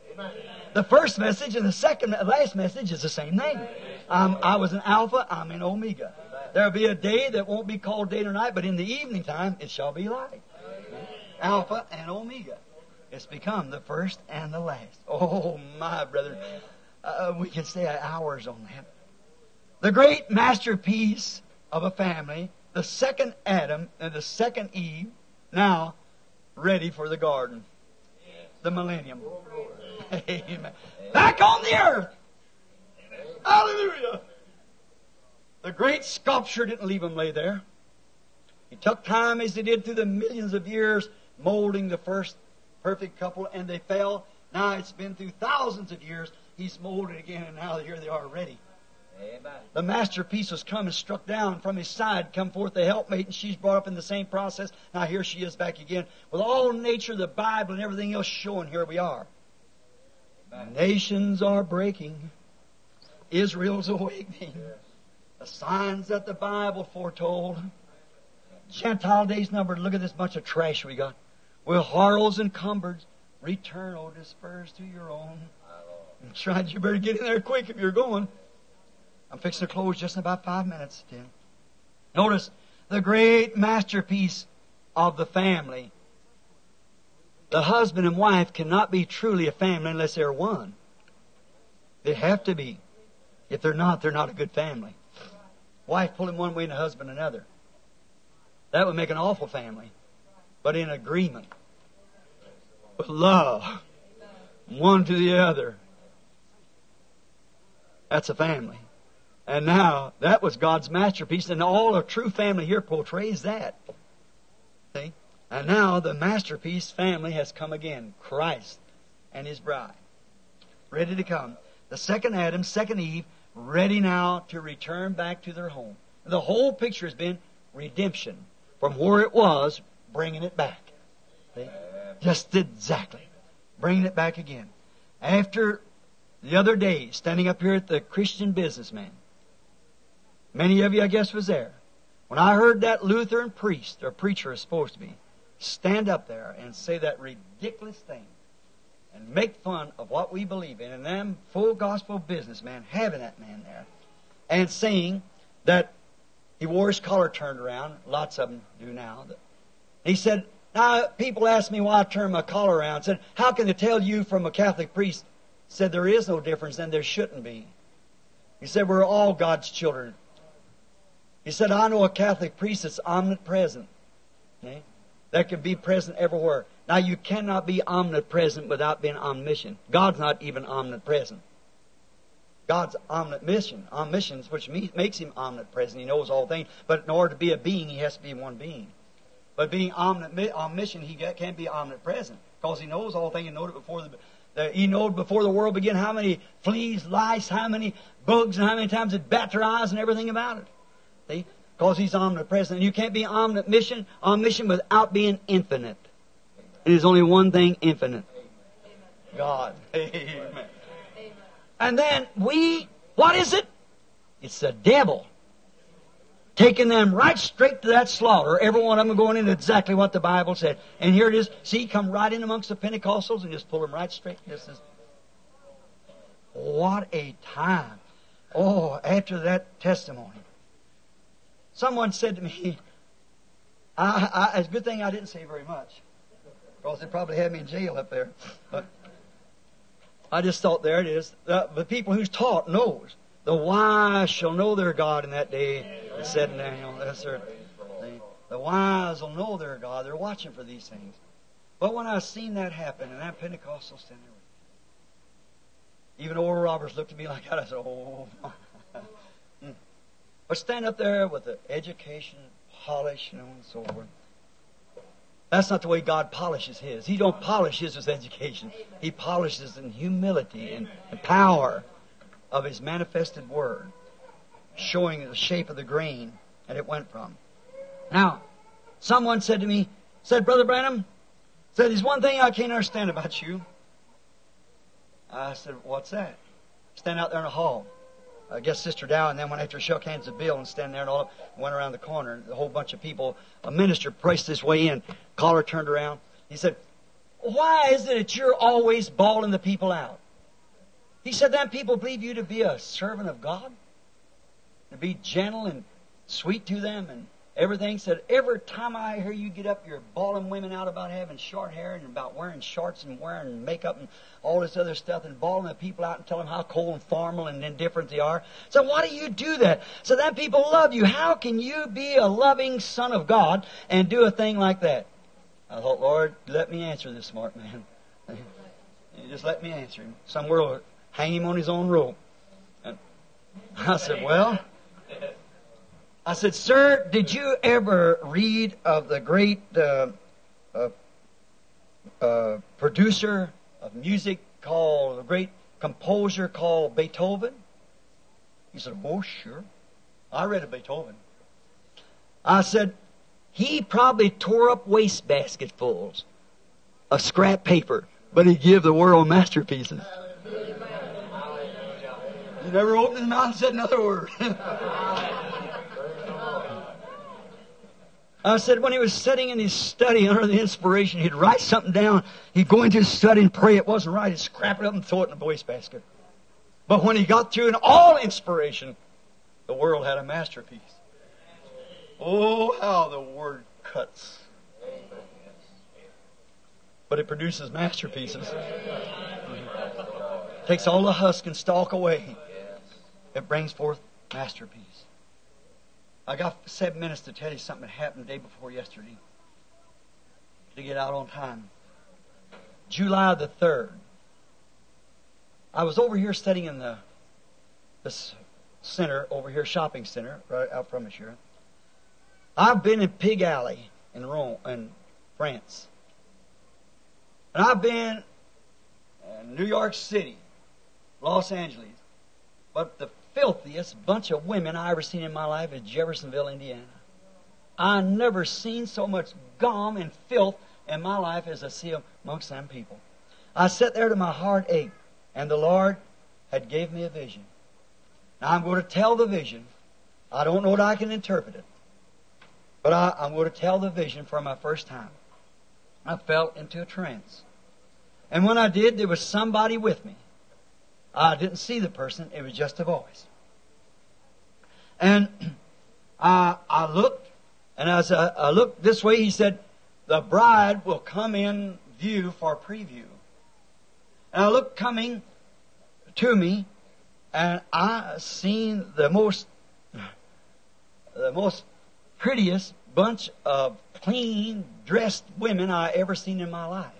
The first message and the second, last message is the same name. Um, I was an Alpha, I'm an Omega. There'll be a day that won't be called day or night, but in the evening time it shall be light. Alpha and Omega. It's become the first and the last. Oh, my brother. Uh, we can stay hours on that. The great masterpiece of a family, the second Adam and the second Eve, now ready for the garden. The millennium. Amen. Back on the earth. Hallelujah. The great sculpture didn't leave him lay there. He took time as he did through the millions of years molding the first perfect couple and they fell. Now it's been through thousands of years. He's molded again and now here they are ready. Amen. The masterpiece was come and struck down from his side, come forth the helpmate, and she's brought up in the same process. Now here she is back again with all nature, the Bible, and everything else showing. Here we are. Nations are breaking. Israel's awakening. The signs that the Bible foretold. Gentile days numbered. Look at this bunch of trash we got. With horrors and cumbered. Return, O dispersed to your own. Tried you better get in there quick if you're going. I'm fixing to close just in about five minutes, Tim. Notice the great masterpiece of the family. The husband and wife cannot be truly a family unless they're one. They have to be. If they're not, they're not a good family. Wife pulling one way and the husband another. That would make an awful family. But in agreement. With love. One to the other. That's a family. And now, that was God's masterpiece, and all a true family here portrays that. See? And now the masterpiece family has come again Christ and his bride. Ready to come. The second Adam, second Eve, ready now to return back to their home. The whole picture has been redemption from where it was, bringing it back. See? Just exactly. Bringing it back again. After the other day, standing up here at the Christian businessman, Many of you, I guess, was there. When I heard that Lutheran priest, or preacher is supposed to be, stand up there and say that ridiculous thing and make fun of what we believe in, and them full gospel businessmen having that man there and saying that he wore his collar turned around. Lots of them do now. He said, now people ask me why I turn my collar around. Said, how can they tell you from a Catholic priest? Said there is no difference and there shouldn't be. He said we're all God's children. He said, I know a Catholic priest that's omnipresent. Okay? That can be present everywhere. Now, you cannot be omnipresent without being omniscient. God's not even omnipresent. God's omniscient, omniscience, which makes him omnipresent. He knows all things. But in order to be a being, he has to be one being. But being omniscient, he can't be omnipresent because he knows all things and knows it before the, the, he knowed before the world began how many fleas, lice, how many bugs, and how many times it eyes and everything about it. See? Because he's omnipresent. And you can't be omniscient, omniscient without being infinite. And there's only one thing infinite. God. Amen. And then we, what is it? It's the devil. Taking them right straight to that slaughter. Every one of them going into exactly what the Bible said. And here it is. See, come right in amongst the Pentecostals and just pull them right straight. This is what a time. Oh, after that testimony. Someone said to me, I, I, it's a good thing I didn't say very much, because they probably had me in jail up there. But I just thought, there it is. The, the people who's taught knows. The wise shall know their God in that day. It said in Daniel. That's their, the, the wise will know their God. They're watching for these things. But when I seen that happen, and that Pentecostal standing even Oral Roberts looked at me like that. I said, "Oh." Or stand up there with the education, polish, you know, and so forth. That's not the way God polishes His. He don't polish His with education. He polishes in humility and, and power of His manifested Word, showing the shape of the grain that it went from. Now, someone said to me, said, Brother Branham, said, there's one thing I can't understand about you. I said, what's that? stand out there in the hall. Uh, I guess Sister Dauch, and then went after shook hands with Bill and stand there and all, went around the corner, and a whole bunch of people, a minister pressed his way in, collar turned around. He said, Why is it that you're always bawling the people out? He said, Then people believe you to be a servant of God? To be gentle and sweet to them and everything. Said, Every time I hear you get up, you're bawling women out about having short hair and about wearing shorts and wearing makeup and all this other stuff and bawling the people out and telling them how cold and formal and indifferent they are. So why do you do that? So that people love you. How can you be a loving son of God and do a thing like that? I thought, Lord, let me answer this smart man. just let me answer him. Somewhere will hang him on his own rope. And I said, well, I said, sir, did you ever read of the great uh, uh, uh, producer of music called, the great composer called Beethoven? He said, oh, sure. I read of Beethoven. I said, he probably tore up wastebasketfuls of scrap paper, but he gave the world masterpieces. He never opened his mouth and said another word. I said when he was sitting in his study under the inspiration, he'd write something down. He'd go into his study and pray it wasn't right. He'd scrap it up and throw it in the wastebasket. But when he got through in all inspiration, the world had a masterpiece. Oh, how the Word cuts. But it produces masterpieces. Takes all the husk and stalk away. It brings forth masterpiece. I got seven minutes to tell you something that happened the day before yesterday. To get out on time. July the 3rd. I was over here studying in the this center over here, shopping center, right out from us here. I've been in Pig Alley in Rome, in France. And I've been in New York City, Los Angeles. But the filthiest bunch of women I ever seen in my life is Jeffersonville, Indiana. I never seen so much gum and filth in my life as I see amongst them people. I sat there to my heart ache, and the Lord had gave me a vision. Now I'm going to tell the vision. I don't know that I can interpret it. But I, I'm going to tell the vision for my first time. I fell into a trance. And when I did, there was somebody with me. I didn't see the person, it was just a voice. And I, I looked, and as I, I looked this way, he said, The bride will come in view for preview. And I looked coming to me, and I seen the most, the most prettiest bunch of clean dressed women I ever seen in my life.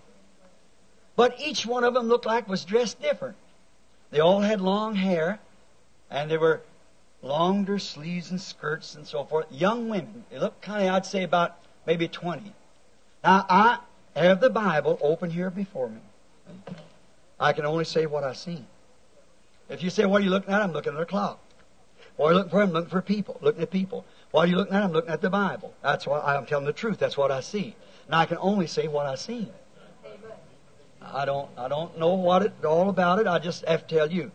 But each one of them looked like was dressed different. They all had long hair, and they were longer sleeves and skirts and so forth. Young women. They looked kind of, I'd say, about maybe 20. Now, I have the Bible open here before me. I can only say what I see. If you say, what are you looking at? I'm looking at a clock. What are you looking for? I'm looking for people. Looking at people. What are you looking at? I'm looking at the Bible. That's why I'm telling the truth. That's what I see. And I can only say what I've seen. I don't, I don't know what it, all about it. I just have to tell you.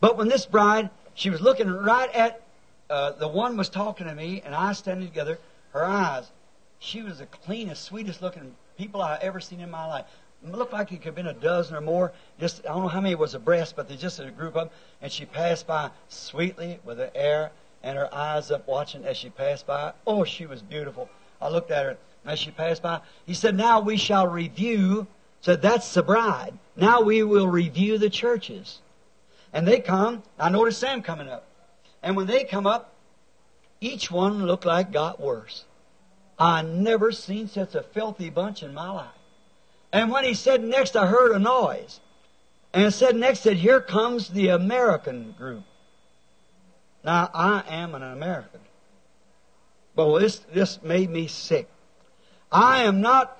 But when this bride, she was looking right at, uh, the one was talking to me and I standing together, her eyes, she was the cleanest, sweetest looking people I ever seen in my life. It looked like it could have been a dozen or more. Just, I don't know how many was abreast, but they just a group of them. And she passed by sweetly with her air and her eyes up watching as she passed by. Oh, she was beautiful. I looked at her as she passed by. He said, now we shall review so that's the bride. Now we will review the churches. And they come. I noticed Sam coming up. And when they come up, each one looked like got worse. I never seen such a filthy bunch in my life. And when he said next, I heard a noise. And it said next that here comes the American group. Now, I am an American. But this, this made me sick. I am not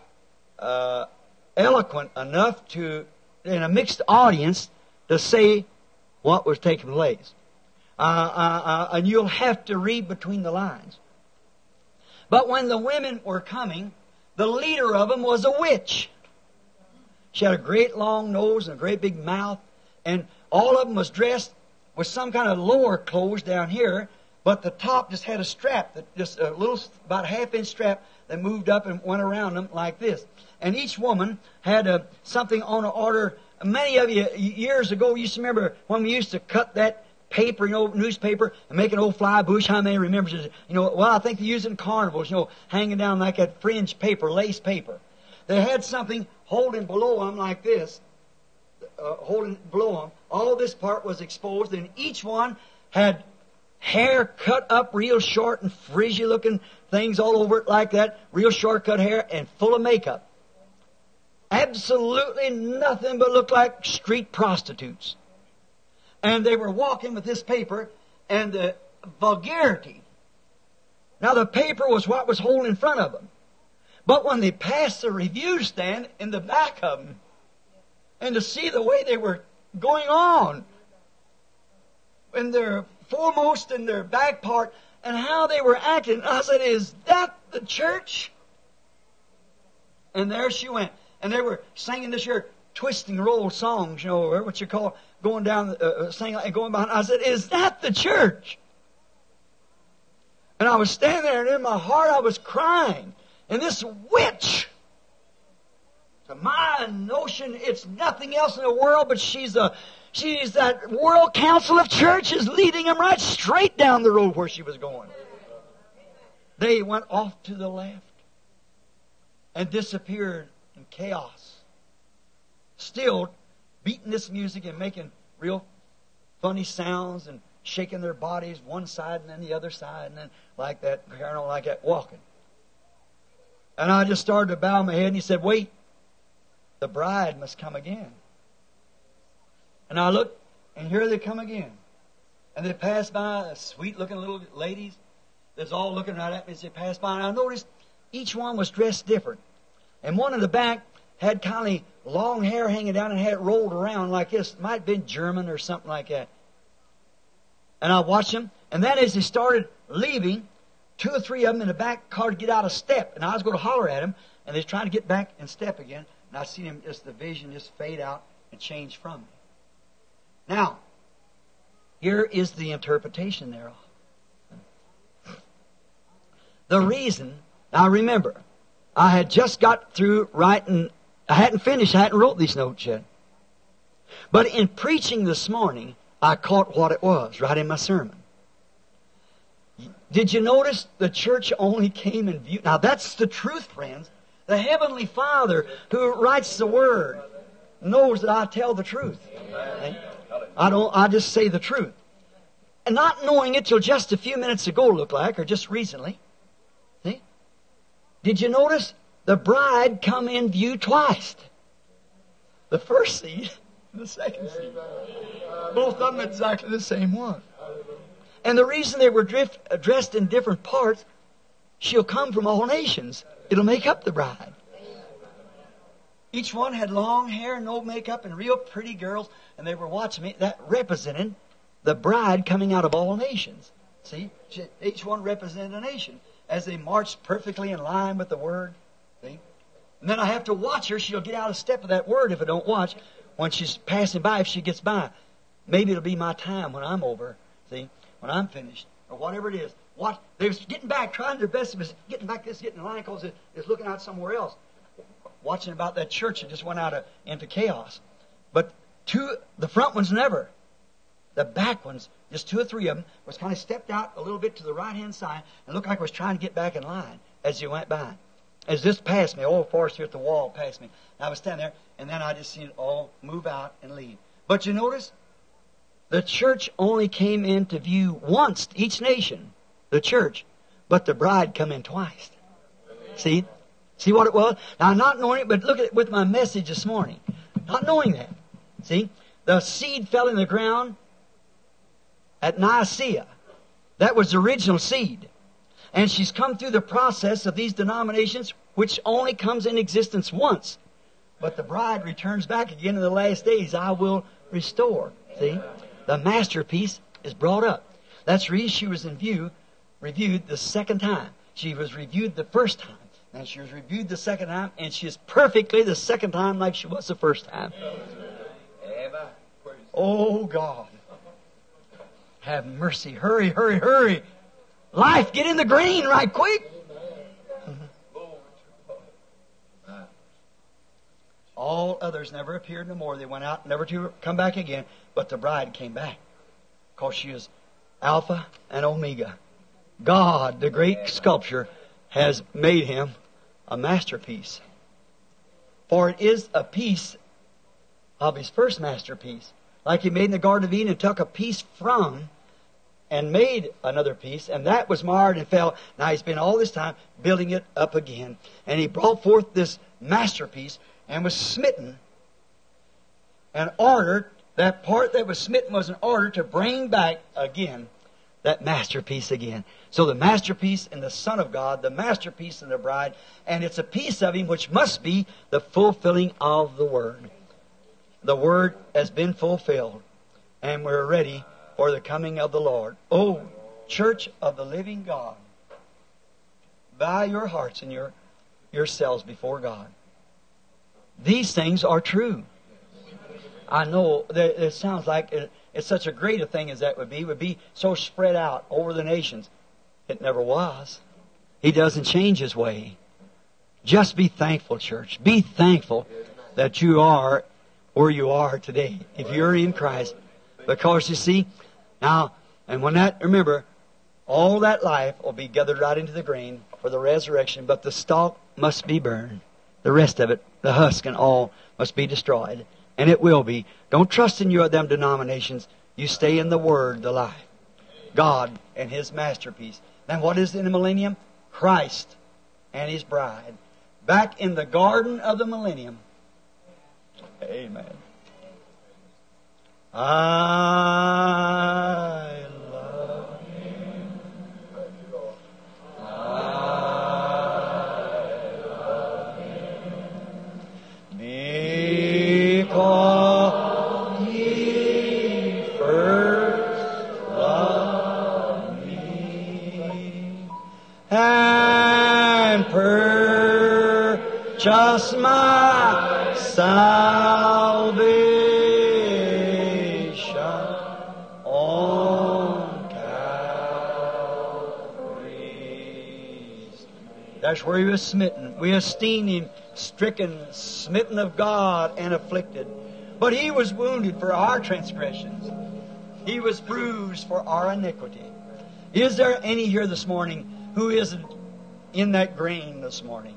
uh, eloquent enough to, in a mixed audience, to say what was taking place. Uh, uh, uh, and you'll have to read between the lines. But when the women were coming, the leader of them was a witch. She had a great long nose and a great big mouth, And all of them was dressed with some kind of lower clothes down here, but the top just had a strap that just a little, about a half inch strap that moved up and went around them like this. And each woman had a, something on an order. Many of you years ago you used to remember when we used to cut that paper, you know, newspaper, and make an old fly bush. How many remembers it? You know, well, I think they use it in carnivals, you know, hanging down like that fringe paper, lace paper. They had something holding below them like this, uh, holding below them. All this part was exposed, and each one had hair cut up real short and frizzy looking things all over it like that, real short cut hair, and full of makeup. Absolutely nothing but looked like street prostitutes and they were walking with this paper and the vulgarity. Now the paper was what was holding in front of them. But when they passed the review stand in the back of them, and to see the way they were going on, in their foremost and their back part, and how they were acting, I said, Is that the church? And there she went. And they were singing this year twisting roll songs, you know, what you call going down, uh, uh, saying and going behind. I said, "Is that the church?" And I was standing there, and in my heart, I was crying. And this witch, to my notion, it's nothing else in the world, but she's a she's that World Council of Churches leading them right straight down the road where she was going. They went off to the left and disappeared in chaos. Still beating this music and making real funny sounds and shaking their bodies one side and then the other side and then like that, carrying like that, walking. And I just started to bow my head and he said, Wait, the bride must come again. And I looked, and here they come again. And they passed by, sweet looking little ladies. That's all looking right at me as they passed by. And I noticed each one was dressed different. And one in the back had kind of long hair hanging down and had it rolled around like this. It might have been German or something like that. And I watched them, and then as they started leaving, two or three of them in the back car to get out of step, and I was going to holler at them, and they're trying to get back in step again, and I seen them just the vision just fade out and change from me. Now, here is the interpretation thereof. The reason, now remember, I had just got through writing I hadn't finished, I hadn't wrote these notes yet. But in preaching this morning, I caught what it was right in my sermon. Did you notice the church only came in view? Now that's the truth, friends. The Heavenly Father who writes the Word knows that I tell the truth. I don't, I just say the truth. And not knowing it till just a few minutes ago looked like, or just recently. Did you notice the bride come in view twice. The first and the second seed. Both of them exactly the same one. And the reason they were drift, dressed in different parts, she'll come from all nations. It'll make up the bride. Each one had long hair, no makeup, and real pretty girls, and they were watching me. That represented the bride coming out of all nations. See? Each one represented a nation as they march perfectly in line with the Word. See? And then I have to watch her. She'll get out of step with that word if I don't watch. When she's passing by, if she gets by, maybe it'll be my time when I'm over. See, when I'm finished or whatever it is. What they're getting back, trying their best, but getting back this, getting in line because it's looking out somewhere else. Watching about that church that just went out of, into chaos. But two, the front ones never. The back ones, just two or three of them, was kind of stepped out a little bit to the right hand side and looked like was trying to get back in line as you went by as this passed me, old forest here at the wall passed me. And I was standing there, and then I just seen it all move out and leave. But you notice, the church only came into view once, each nation, the church, but the bride come in twice. See? See what it was? Now, not knowing it, but look at it with my message this morning. Not knowing that. See? The seed fell in the ground at Nicaea. That was the original seed. And she's come through the process of these denominations, which only comes in existence once. But the bride returns back again in the last days. I will restore. See? The masterpiece is brought up. That's the reason she was in view, reviewed the second time. She was reviewed the first time. And she was reviewed the second time, and she is perfectly the second time like she was the first time. Oh God. Have mercy. Hurry, hurry, hurry. Life, get in the green right quick. All others never appeared no more. They went out, never to come back again. But the bride came back. Because she is Alpha and Omega. God, the great sculptor, has made him a masterpiece. For it is a piece of his first masterpiece. Like he made in the Garden of Eden and took a piece from and made another piece, and that was marred and fell. Now he's been all this time building it up again. And he brought forth this masterpiece and was smitten and ordered, that part that was smitten was an order to bring back again that masterpiece again. So the masterpiece and the Son of God, the masterpiece and the bride, and it's a piece of Him which must be the fulfilling of the Word. The Word has been fulfilled, and we're ready for the coming of the Lord. Oh, church of the living God, bow your hearts and your yourselves before God. These things are true. I know that it sounds like it, it's such a great thing as that would be, would be so spread out over the nations. It never was. He doesn't change his way. Just be thankful, church. Be thankful that you are where you are today, if you're in Christ. Because you see, now, and when that, remember, all that life will be gathered right into the grain for the resurrection, but the stalk must be burned. The rest of it, the husk and all, must be destroyed. And it will be. Don't trust in your them denominations. You stay in the Word, the life. God and His masterpiece. Then what is in the millennium? Christ and His bride. Back in the garden of the millennium. Amen. I That's where he was smitten. We esteem him stricken, smitten of God, and afflicted. But he was wounded for our transgressions. He was bruised for our iniquity. Is there any here this morning who isn't in that grain this morning?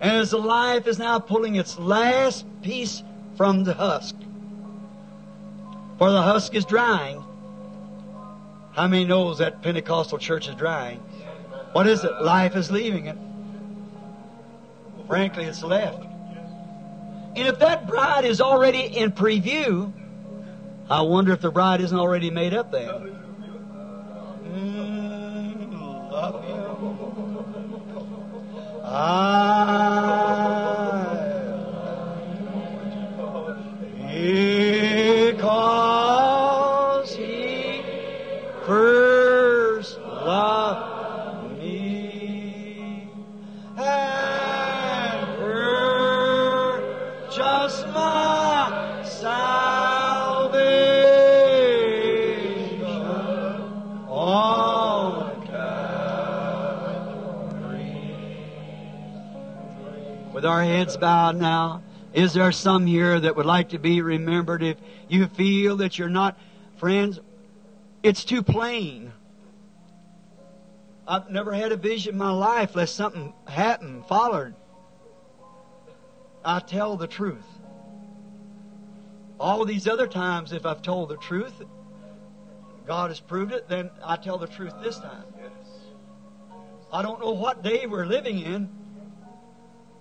And as the life is now pulling its last piece from the husk, for the husk is drying. How many knows that Pentecostal church is drying? What is it? Life is leaving it. Frankly, it's left. And if that bride is already in preview, I wonder if the bride isn't already made up there. Mm, love you. I heads bowed now, is there some here that would like to be remembered if you feel that you're not, friends? It's too plain. I've never had a vision in my life lest something happened, followed. I tell the truth. All these other times, if I've told the truth, God has proved it, then I tell the truth this time. I don't know what day we're living in,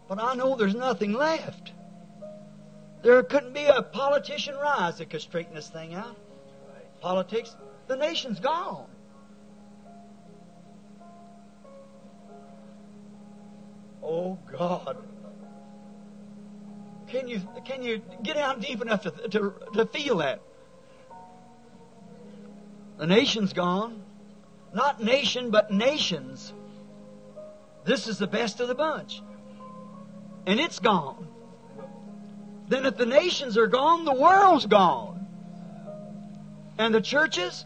but I know there's nothing left. There couldn't be a politician rise that could straighten this thing out. Politics, the nation's gone. Oh God. Can you can you get down deep enough to, to, to feel that? The nation's gone. Not nation, but nations. This is the best of the bunch. And it's gone. Then if the nations are gone, the world's gone. And the churches?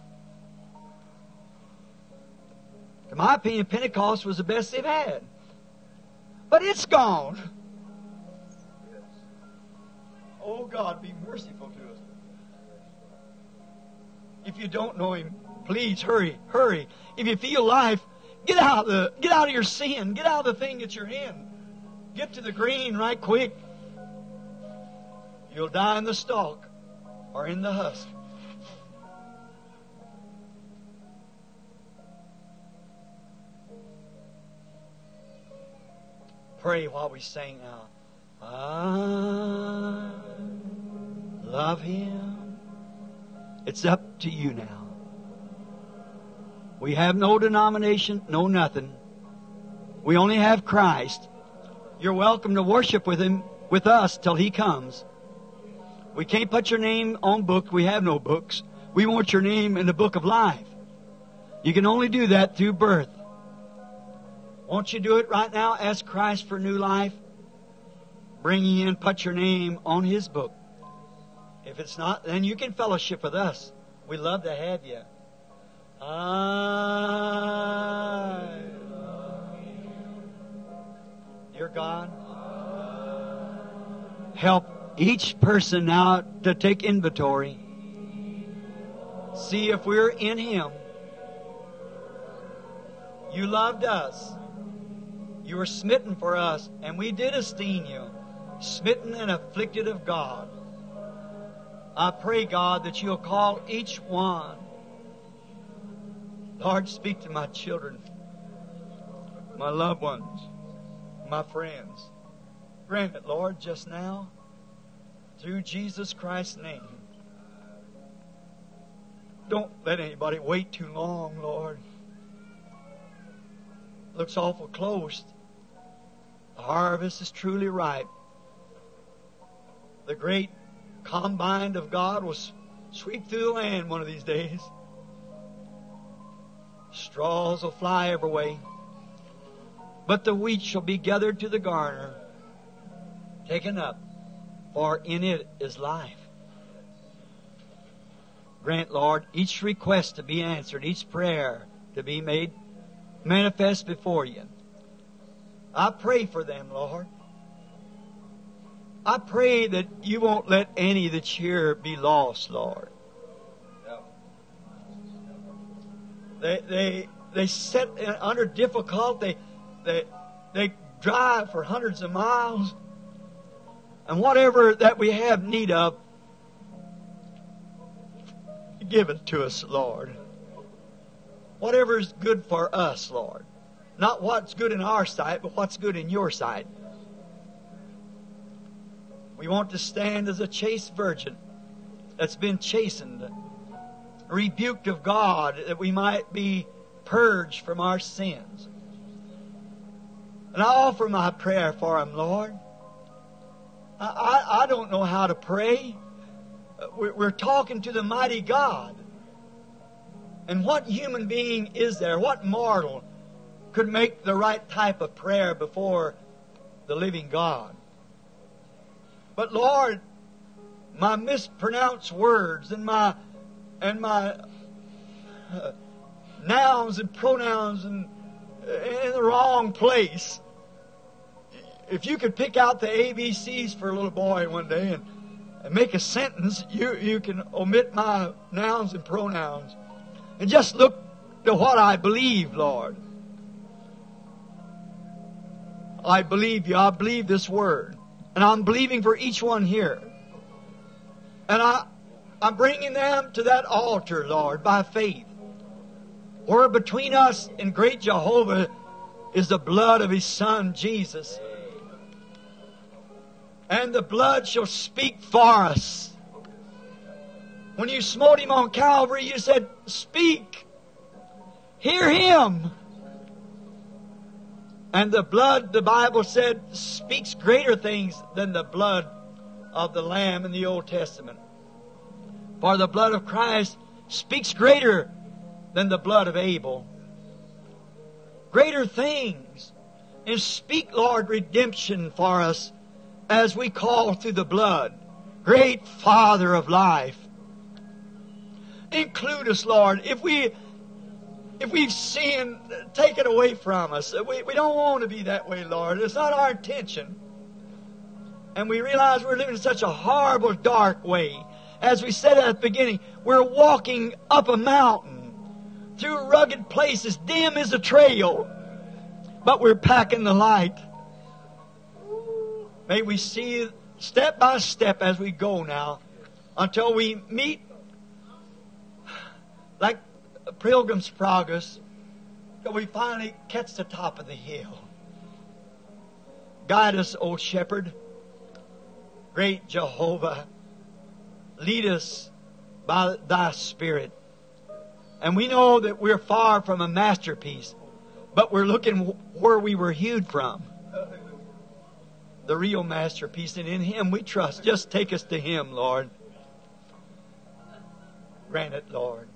In my opinion, Pentecost was the best they've had. But it's gone. Oh God, be merciful to us. If you don't know Him, please hurry, hurry. If you feel life, get out of the get out of your sin. Get out of the thing that you're in. Get to the green right quick. You'll die in the stalk or in the husk. Pray while we sing now. I love Him. It's up to you now. We have no denomination, no nothing. We only have Christ. You're welcome to worship with Him, with us, till He comes. We can't put your name on book. We have no books. We want your name in the book of life. You can only do that through birth. Won't you do it right now? Ask Christ for new life. Bring in, put your name on His book. If it's not, then you can fellowship with us. We love to have you. I Dear God, help each person now to take inventory. See if we're in Him. You loved us. You were smitten for us, and we did esteem you, smitten and afflicted of God. I pray, God, that you'll call each one. Lord, speak to my children, my loved ones, my friends. Grant it, Lord, just now, through Jesus Christ's name. Don't let anybody wait too long, Lord. Looks awful close. The harvest is truly ripe. The great combine of God will sweep through the land one of these days. Straws will fly every way. But the wheat shall be gathered to the garner, taken up, for in it is life. Grant, Lord, each request to be answered, each prayer to be made manifest before you. I pray for them, Lord. I pray that you won't let any that's here be lost, Lord. They they they sit under difficulty. They they drive for hundreds of miles, and whatever that we have need of, give it to us, Lord. Whatever is good for us, Lord. Not what's good in our sight, but what's good in your sight. We want to stand as a chaste virgin that's been chastened, rebuked of God, that we might be purged from our sins. And I offer my prayer for him, Lord. I, I, I don't know how to pray. We're, we're talking to the mighty God. And what human being is there? What mortal could make the right type of prayer before the living God. But Lord, my mispronounced words and my and my uh, nouns and pronouns and in the wrong place. If you could pick out the ABCs for a little boy one day and, and make a sentence, you you can omit my nouns and pronouns and just look to what I believe, Lord. I believe you. I believe this word. And I'm believing for each one here. And I, I'm bringing them to that altar, Lord, by faith. Where between us and great Jehovah is the blood of His Son, Jesus. And the blood shall speak for us. When you smote Him on Calvary, you said, Speak. Hear Him. And the blood, the Bible said, speaks greater things than the blood of the Lamb in the Old Testament. For the blood of Christ speaks greater than the blood of Abel. Greater things. And speak, Lord, redemption for us as we call through the blood. Great Father of life. include us, Lord. If we if we've sinned, take it away from us. We, we don't want to be that way, Lord. It's not our intention. And we realize we're living in such a horrible, dark way. As we said at the beginning, we're walking up a mountain through rugged places. Dim as a trail, but we're packing the light. May we see step by step as we go now until we meet like Pilgrim's Progress till we finally catch the top of the hill. Guide us, O Shepherd, great Jehovah. Lead us by thy Spirit. And we know that we're far from a masterpiece, but we're looking where we were hewed from. The real masterpiece, and in Him we trust. Just take us to Him, Lord. Grant it, Lord.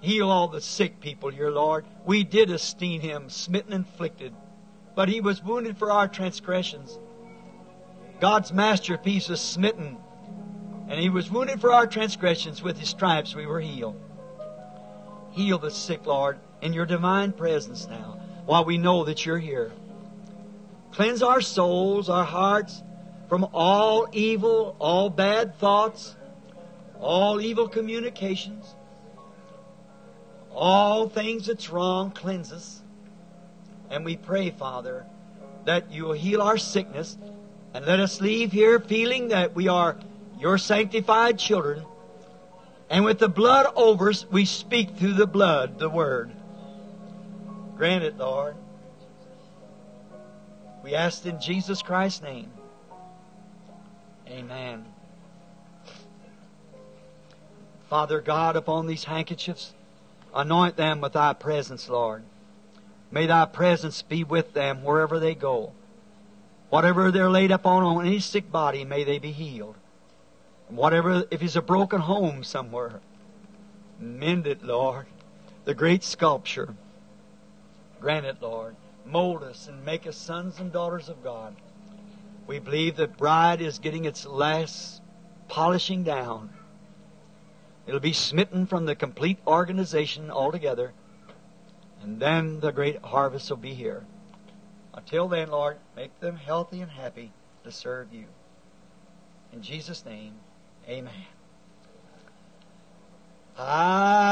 Heal all the sick people here, Lord. We did esteem him smitten and afflicted, but he was wounded for our transgressions. God's masterpiece was smitten, and he was wounded for our transgressions. With his stripes we were healed. Heal the sick, Lord, in your divine presence now, while we know that you're here. Cleanse our souls, our hearts from all evil, all bad thoughts, all evil communications. All things that's wrong, cleanse us. And we pray, Father, that you will heal our sickness and let us leave here feeling that we are your sanctified children. And with the blood over us, we speak through the blood the word. Grant it, Lord. We ask in Jesus Christ's name. Amen. Father God, upon these handkerchiefs, Anoint them with thy presence, Lord. May thy presence be with them wherever they go. Whatever they're laid upon on any sick body, may they be healed. Whatever, if it's a broken home somewhere, mend it, Lord. The great sculpture. Grant it, Lord. Mold us and make us sons and daughters of God. We believe the bride is getting its last polishing down. It'll be smitten from the complete organization altogether. And then the great harvest will be here. Until then, Lord, make them healthy and happy to serve you. In Jesus' name, amen. I.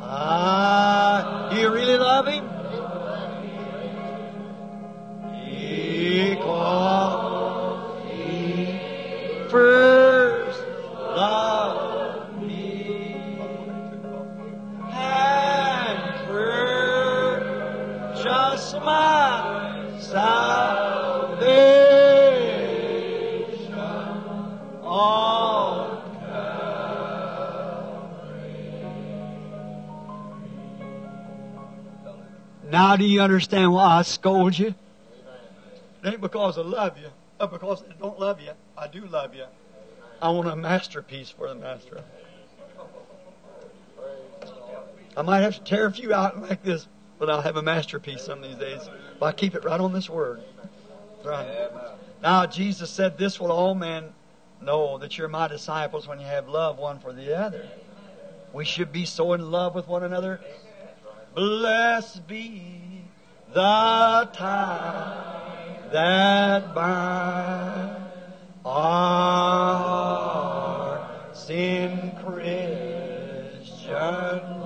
I, do you really love him? Because he first loved me and purchased Now do you understand why I scold you? It ain't because I love you, but because I don't love you. I do love you. I want a masterpiece for the master. I might have to tear a few out like this, but I'll have a masterpiece some of these days. If I keep it right on this word. Now Jesus said, This will all men know that you're my disciples when you have love one for the other. We should be so in love with one another. Blessed be the tie that bind our hearts in Christian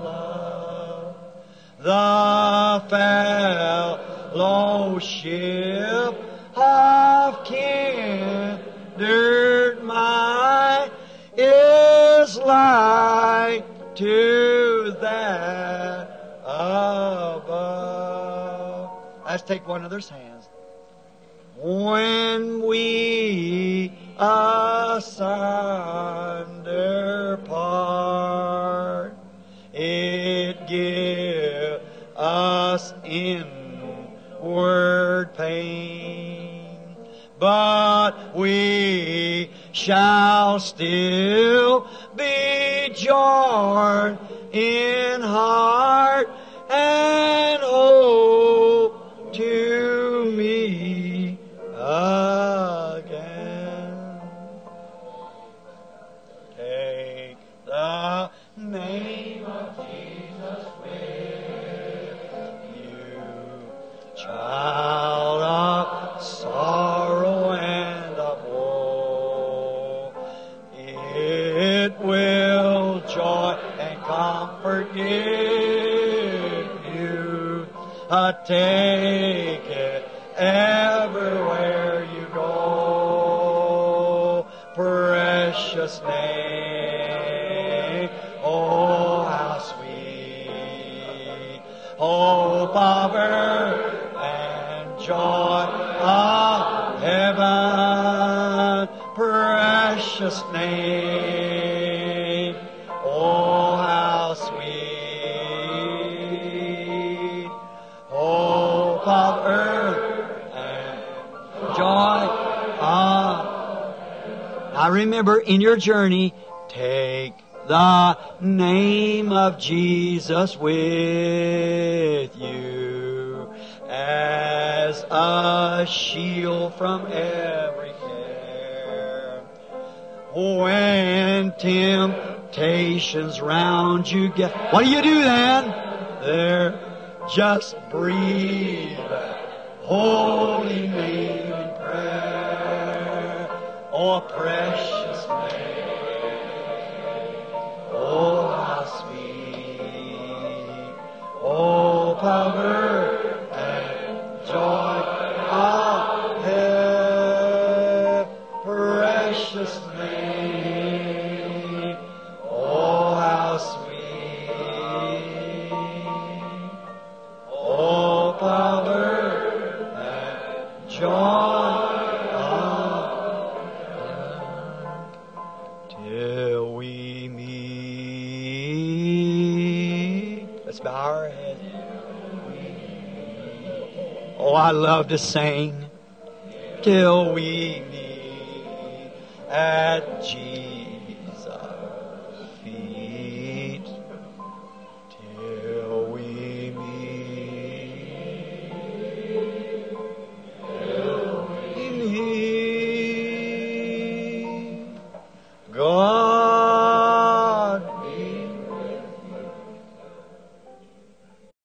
love. The fellowship kindred my is like to that above. Let's take one another's hands. When we asunder part, it give us inward pain, but we shall still be joined in take it everywhere you go. Precious name, oh how sweet, of earth and joy of heaven. Precious name, remember in your journey, take the name of Jesus with you as a shield from every care. When temptations round you get, what do you do then? There, just breathe holy name. Oh, precious name. Oh, how sweet. Oh, power and joy love to sing till we meet at Jesus'